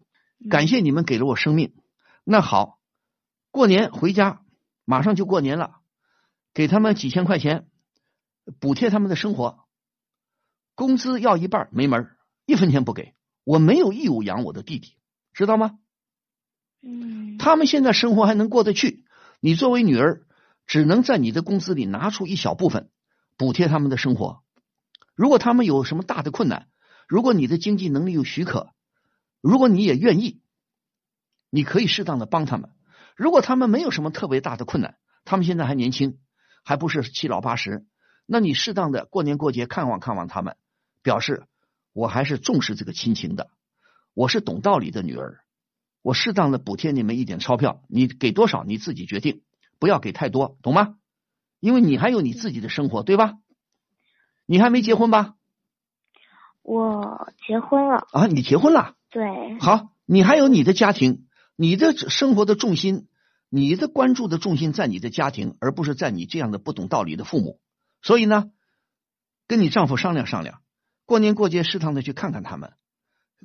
感谢你们给了我生命。那好，过年回家，马上就过年了，给他们几千块钱，补贴他们的生活，工资要一半没门儿一分钱不给，我没有义务养我的弟弟，知道吗？嗯他们现在生活还能过得去，你作为女儿，只能在你的工资里拿出一小部分补贴他们的生活。如果他们有什么大的困难，如果你的经济能力有许可，如果你也愿意，你可以适当的帮他们。如果他们没有什么特别大的困难，他们现在还年轻，还不是七老八十，那你适当的过年过节看望看望他们，表示我还是重视这个亲情的，我是懂道理的女儿。我适当的补贴你们一点钞票，你给多少你自己决定，不要给太多，懂吗？因为你还有你自己的生活，对吧？你还没结婚吧？我结婚了，啊，你结婚了，对，好，你还有你的家庭，你的生活的重心，你的关注的重心在你的家庭，而不是在你这样的不懂道理的父母。所以呢，跟你丈夫商量商量，过年过节适当的去看看他们，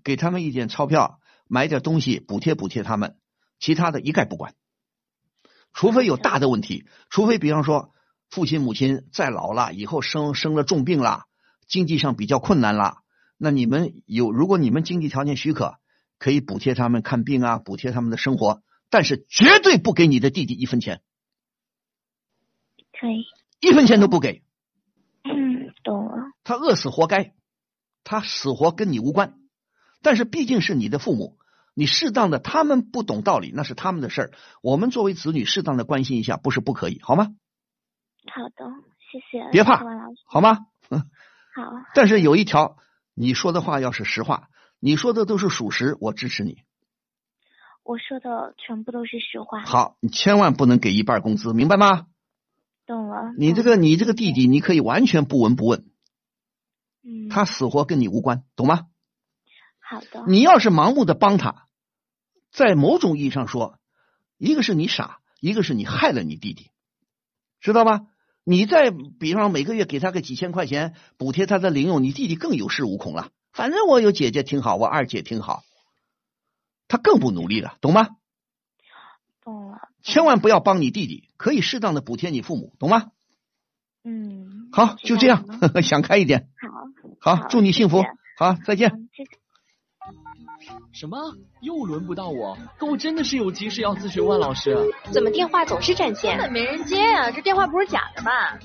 给他们一点钞票，买点东西补贴补贴他们，其他的一概不管。除非有大的问题，除非比方说父亲母亲再老了，以后生生了重病了，经济上比较困难了，那你们有如果你们经济条件许可，可以补贴他们看病啊，补贴他们的生活，但是绝对不给你的弟弟一分钱，可以，一分钱都不给。嗯，懂了。他饿死活该，他死活跟你无关。但是毕竟是你的父母，你适当的，他们不懂道理那是他们的事儿。我们作为子女，适当的关心一下，不是不可以，好吗？好的，谢谢。别怕，好吗？嗯 [laughs] 好。[laughs] 但是有一条，你说的话要是实话，你说的都是属实，我支持你。我说的全部都是实话。好，你千万不能给一半工资，明白吗？懂了。你这个，你这个弟弟，你可以完全不闻不问。嗯。他死活跟你无关，懂吗？好的。你要是盲目的帮他，在某种意义上说，一个是你傻，一个是你害了你弟弟，知道吧？你再比方每个月给他个几千块钱补贴他的零用，你弟弟更有恃无恐了。反正我有姐姐挺好，我二姐挺好，他更不努力了，懂吗？懂了。千万不要帮你弟弟，可以适当的补贴你父母，懂吗？嗯。好，就这样，[laughs] 想开一点。好。好，祝你幸福。好，再见。什么？又轮不到我？可我真的是有急事要咨询万老师。怎么电话总是占线？根本没人接啊！这电话不是假的吧？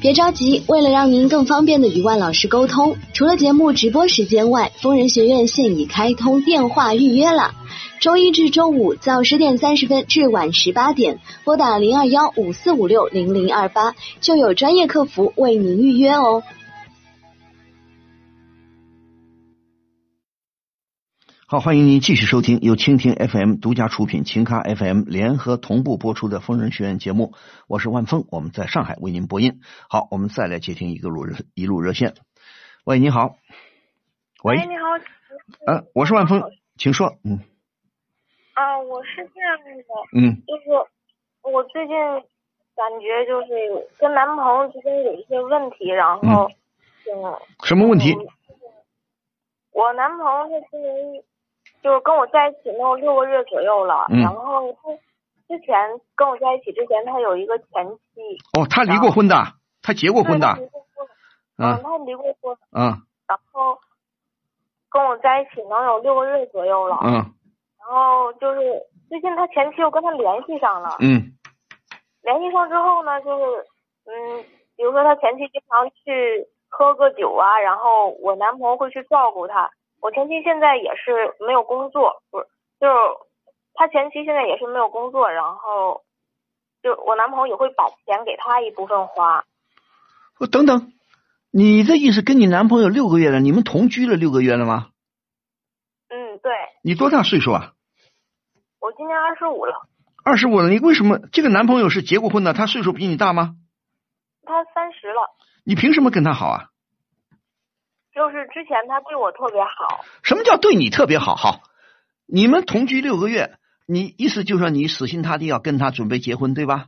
别着急，为了让您更方便的与万老师沟通，除了节目直播时间外，疯人学院现已开通电话预约了。周一至周五早十点三十分至晚十八点，拨打零二幺五四五六零零二八，就有专业客服为您预约哦。好，欢迎您继续收听由蜻蜓 FM 独家出品、秦咖 FM 联合同步播出的《疯人学院》节目。我是万峰，我们在上海为您播音。好，我们再来接听一个路热一路热线。喂，你好。喂，你好。呃，我是万峰，请说。嗯。啊，我是这样的。嗯。就是我最近感觉就是跟男朋友之间有一些问题，然后嗯。什么问题？我男朋友他今年。就是跟我在一起能有六个月左右了，嗯、然后他之前跟我在一起之前，他有一个前妻。哦，他离过婚的，他结过婚的。嗯，他离过婚。嗯。然后跟我在一起能有六个月左右了。嗯。然后就是最近他前妻又跟他联系上了。嗯。联系上之后呢，就是嗯，比如说他前妻经常去喝个酒啊，然后我男朋友会去照顾他。我前妻现在也是没有工作，不是，就是他前妻现在也是没有工作，然后就我男朋友也会把钱给他一部分花。我等等，你的意思跟你男朋友六个月了，你们同居了六个月了吗？嗯，对。你多大岁数啊？我今年二十五了。二十五了，你为什么这个男朋友是结过婚的？他岁数比你大吗？他三十了。你凭什么跟他好啊？就是之前他对我特别好。什么叫对你特别好？好，你们同居六个月，你意思就是说你死心塌地要跟他准备结婚，对吧？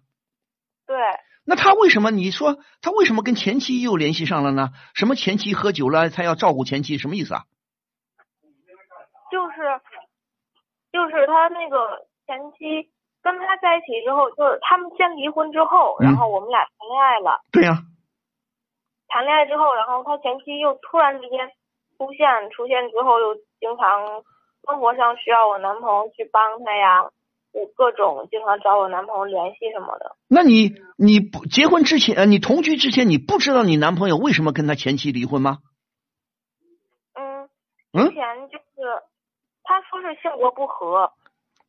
对。那他为什么？你说他为什么跟前妻又联系上了呢？什么前妻喝酒了，他要照顾前妻，什么意思啊？就是，就是他那个前妻跟他在一起之后，就是他们先离婚之后，然后我们俩谈恋爱了。对呀、啊。谈恋爱之后，然后他前妻又突然之间出现，出现之后又经常生活上需要我男朋友去帮他呀，就各种经常找我男朋友联系什么的。那你你不结婚之前，呃，你同居之前，你不知道你男朋友为什么跟他前妻离婚吗？嗯，嗯之前就是他说是性格不合。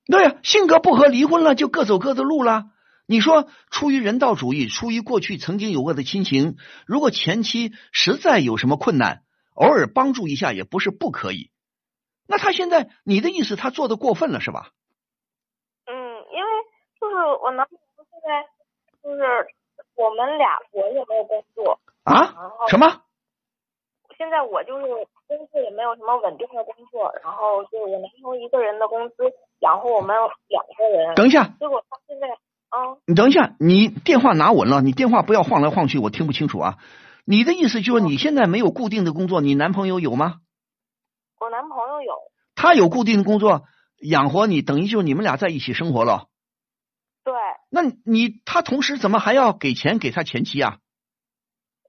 对呀、啊，性格不合，离婚了就各走各的路了。你说，出于人道主义，出于过去曾经有过的亲情，如果前期实在有什么困难，偶尔帮助一下也不是不可以。那他现在，你的意思他做的过分了是吧？嗯，因为就是我男朋友现在就是我们俩我也没有工作啊？什么？现在我就是工作也没有什么稳定的工作，然后就是我男朋友一个人的工资养活我们两个人。等一下，结果他现在。嗯，你等一下，你电话拿稳了，你电话不要晃来晃去，我听不清楚啊。你的意思就是你现在没有固定的工作，你男朋友有吗？我男朋友有。他有固定的工作养活你，等于就是你们俩在一起生活了。哦。，对。那你他同时怎么还要给钱给他前妻啊？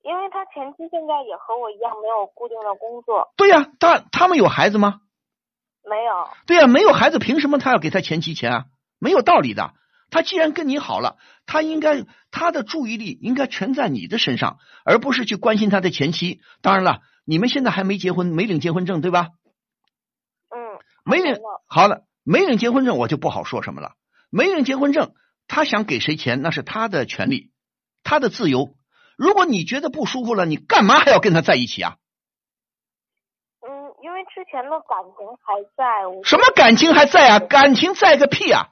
因为他前妻现在也和我一样没有固定的工作。对呀、他他们有孩子吗？没有。对呀、没有孩子，凭什么他要给他前妻钱啊？没有道理的。他既然跟你好了，他应该他的注意力应该全在你的身上，而不是去关心他的前妻。当然了，你们现在还没结婚，没领结婚证，对吧？嗯。没领好了，没领结婚证，我就不好说什么了。没领结婚证，他想给谁钱那是他的权利，他的自由。如果你觉得不舒服了，你干嘛还要跟他在一起啊？嗯，因为之前的感情还在。什么感情还在啊？感情在个屁啊！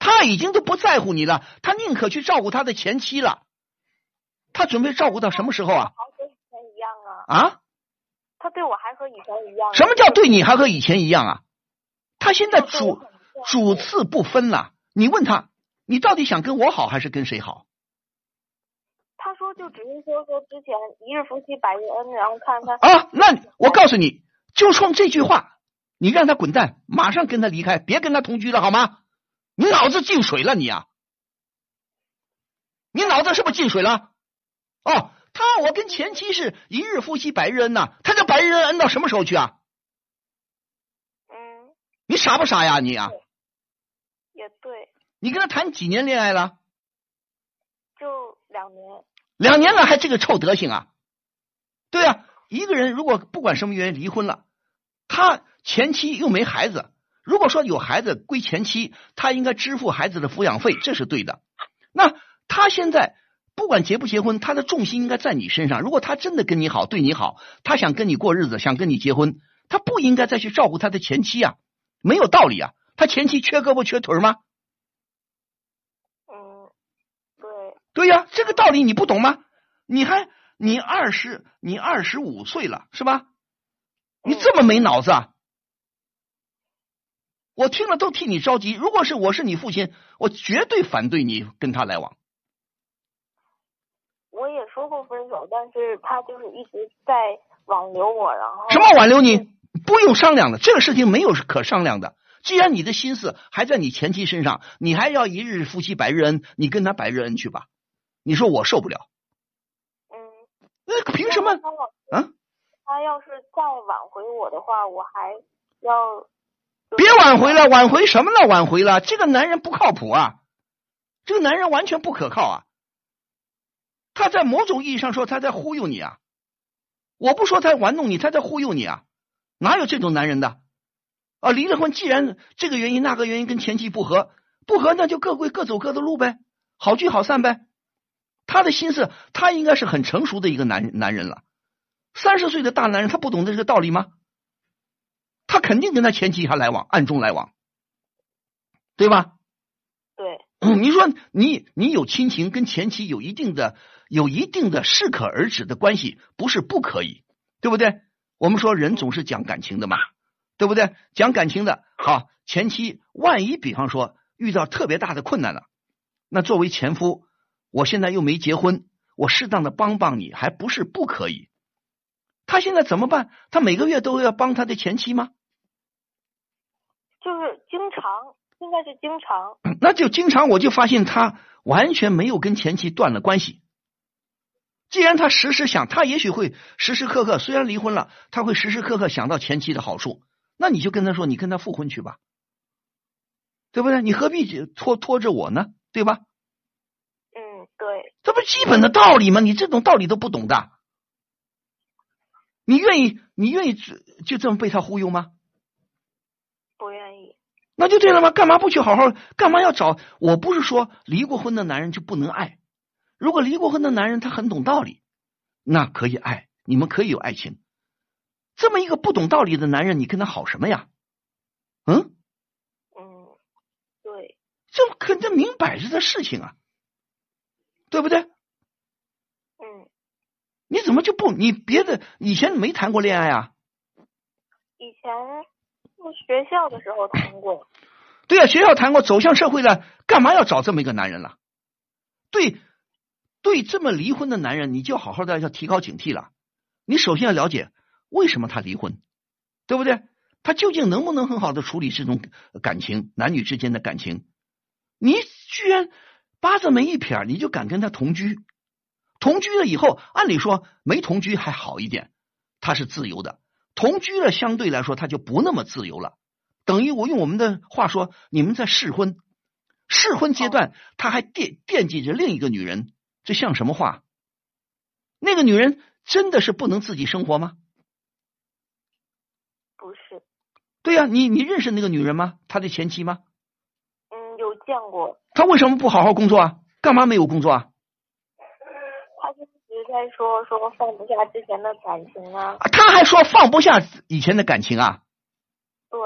他已经都不在乎你了，他宁可去照顾他的前妻了。他准备照顾到什么时候啊？还和以前一样啊。啊？他对我还和以前一样。什么叫对你还和以前一样啊？他现在主主次不分了。你问他，你到底想跟我好还是跟谁好？他说就只是说说之前一日夫妻百日恩，然后看看啊，那我告诉你，就冲这句话，你让他滚蛋，马上跟他离开，别跟他同居了，好吗？你脑子进水了你啊！你脑子是不是进水了？哦，他我跟前妻是一日夫妻百日恩呐、他这百日恩恩到什么时候去啊？嗯。你傻不傻呀你啊？也对。你跟他谈几年恋爱了？就两年。两年了还这个臭德行啊？对啊，一个人如果不管什么原因离婚了，他前妻又没孩子，如果说有孩子归前妻，他应该支付孩子的抚养费，这是对的。那他现在不管结不结婚，他的重心应该在你身上。如果他真的跟你好，对你好，他想跟你过日子，想跟你结婚，他不应该再去照顾他的前妻啊，没有道理啊。他前妻缺胳膊缺腿吗？嗯，对。对呀、这个道理你不懂吗？你还你二十你二十五岁了是吧？你这么没脑子啊！我听了都替你着急。如果是我是你父亲，我绝对反对你跟他来往。我也说过分手，但是他就是一直在挽留我，然后什么挽留你？不用商量的，这个事情没有可商量的。既然你的心思还在你前妻身上，你还要一日夫妻百日恩，你跟他百日恩去吧。你说我受不了。嗯。那凭什么？啊？他要是再挽回我的话，我还要。别挽回了，挽回什么了？挽回了，这个男人不靠谱啊！这个男人完全不可靠啊！他在某种意义上说，他在忽悠你啊！我不说他玩弄你，他在忽悠你啊！哪有这种男人的？啊，离了婚，既然这个原因那个原因跟前妻不和，不和那就各归各走各的路呗，好聚好散呗。他的心思，他应该是很成熟的一个男男人了。三十岁的大男人，他不懂得这个道理吗？他肯定跟他前妻还来往，暗中来往，对吧？对。嗯，你说你你有亲情，跟前妻有一定的有一定的适可而止的关系，不是不可以，对不对？我们说人总是讲感情的嘛，对不对？讲感情的，好，前妻万一比方说遇到特别大的困难了，那作为前夫，我现在又没结婚，我适当的帮帮你，还不是不可以。他现在怎么办？他每个月都要帮他的前妻吗？就是经常，现在是经常。那就经常，我就发现他完全没有跟前妻断了关系。既然他时时想，他也许会时时刻刻，虽然离婚了，他会时时刻刻想到前妻的好处。那你就跟他说，你跟他复婚去吧，对不对？你何必拖拖着我呢？对吧？嗯，对。这不基本的道理吗？你这种道理都不懂的，你愿意你愿意就这么被他忽悠吗？那就对了吗？干嘛不去好好？干嘛要找？我不是说离过婚的男人就不能爱。如果离过婚的男人他很懂道理，那可以爱，你们可以有爱情。这么一个不懂道理的男人，你跟他好什么呀？嗯嗯，对，这肯定明摆着的事情啊，对不对？嗯，你怎么就不？你别的以前没谈过恋爱啊？以前学校的时候谈过。对呀、学校谈过，走向社会了，干嘛要找这么一个男人了？对。对这么离婚的男人，你就好好的要提高警惕了。你首先要了解为什么他离婚，对不对？他究竟能不能很好的处理这种感情，男女之间的感情？你居然八字没一撇，你就敢跟他同居？同居了以后，按理说没同居还好一点，他是自由的；同居了，相对来说他就不那么自由了。等于我用我们的话说，你们在试婚，试婚阶段，他还惦惦记着另一个女人，这像什么话？那个女人真的是不能自己生活吗？不是。对呀，你你认识那个女人吗？他的前妻吗？嗯，有见过。他为什么不好好工作啊？干嘛没有工作啊？他就一直在说说放不下之前的感情啊。他还说放不下以前的感情啊？对。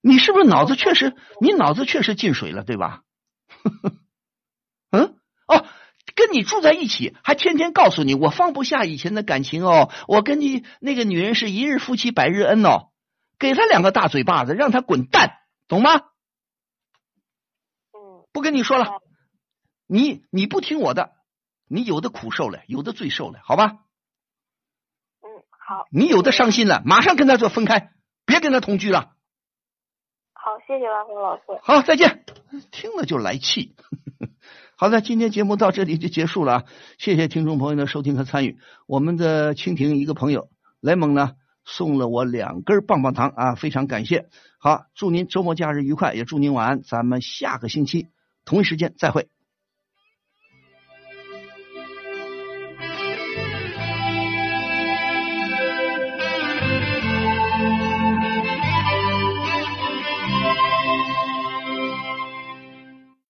你是不是脑子确实？你脑子确实进水了，对吧？[laughs] 嗯哦，跟你住在一起，还天天告诉你我放不下以前的感情哦，我跟你那个女人是一日夫妻百日恩哦，给他两个大嘴巴子，让他滚蛋，懂吗？嗯。不跟你说了，你你不听我的，你有的苦受了，有的罪受了，好吧？嗯，好。你有的伤心了，马上跟他做分开，别跟他同居了。好，谢谢万峰老师。好，再见。听了就来气。[laughs] 好的，今天节目到这里就结束了啊！谢谢听众朋友的收听和参与。我们的蜻蜓一个朋友雷蒙呢送了我两根棒棒糖啊，非常感谢。好，祝您周末假日愉快，也祝您晚安。咱们下个星期同一时间再会。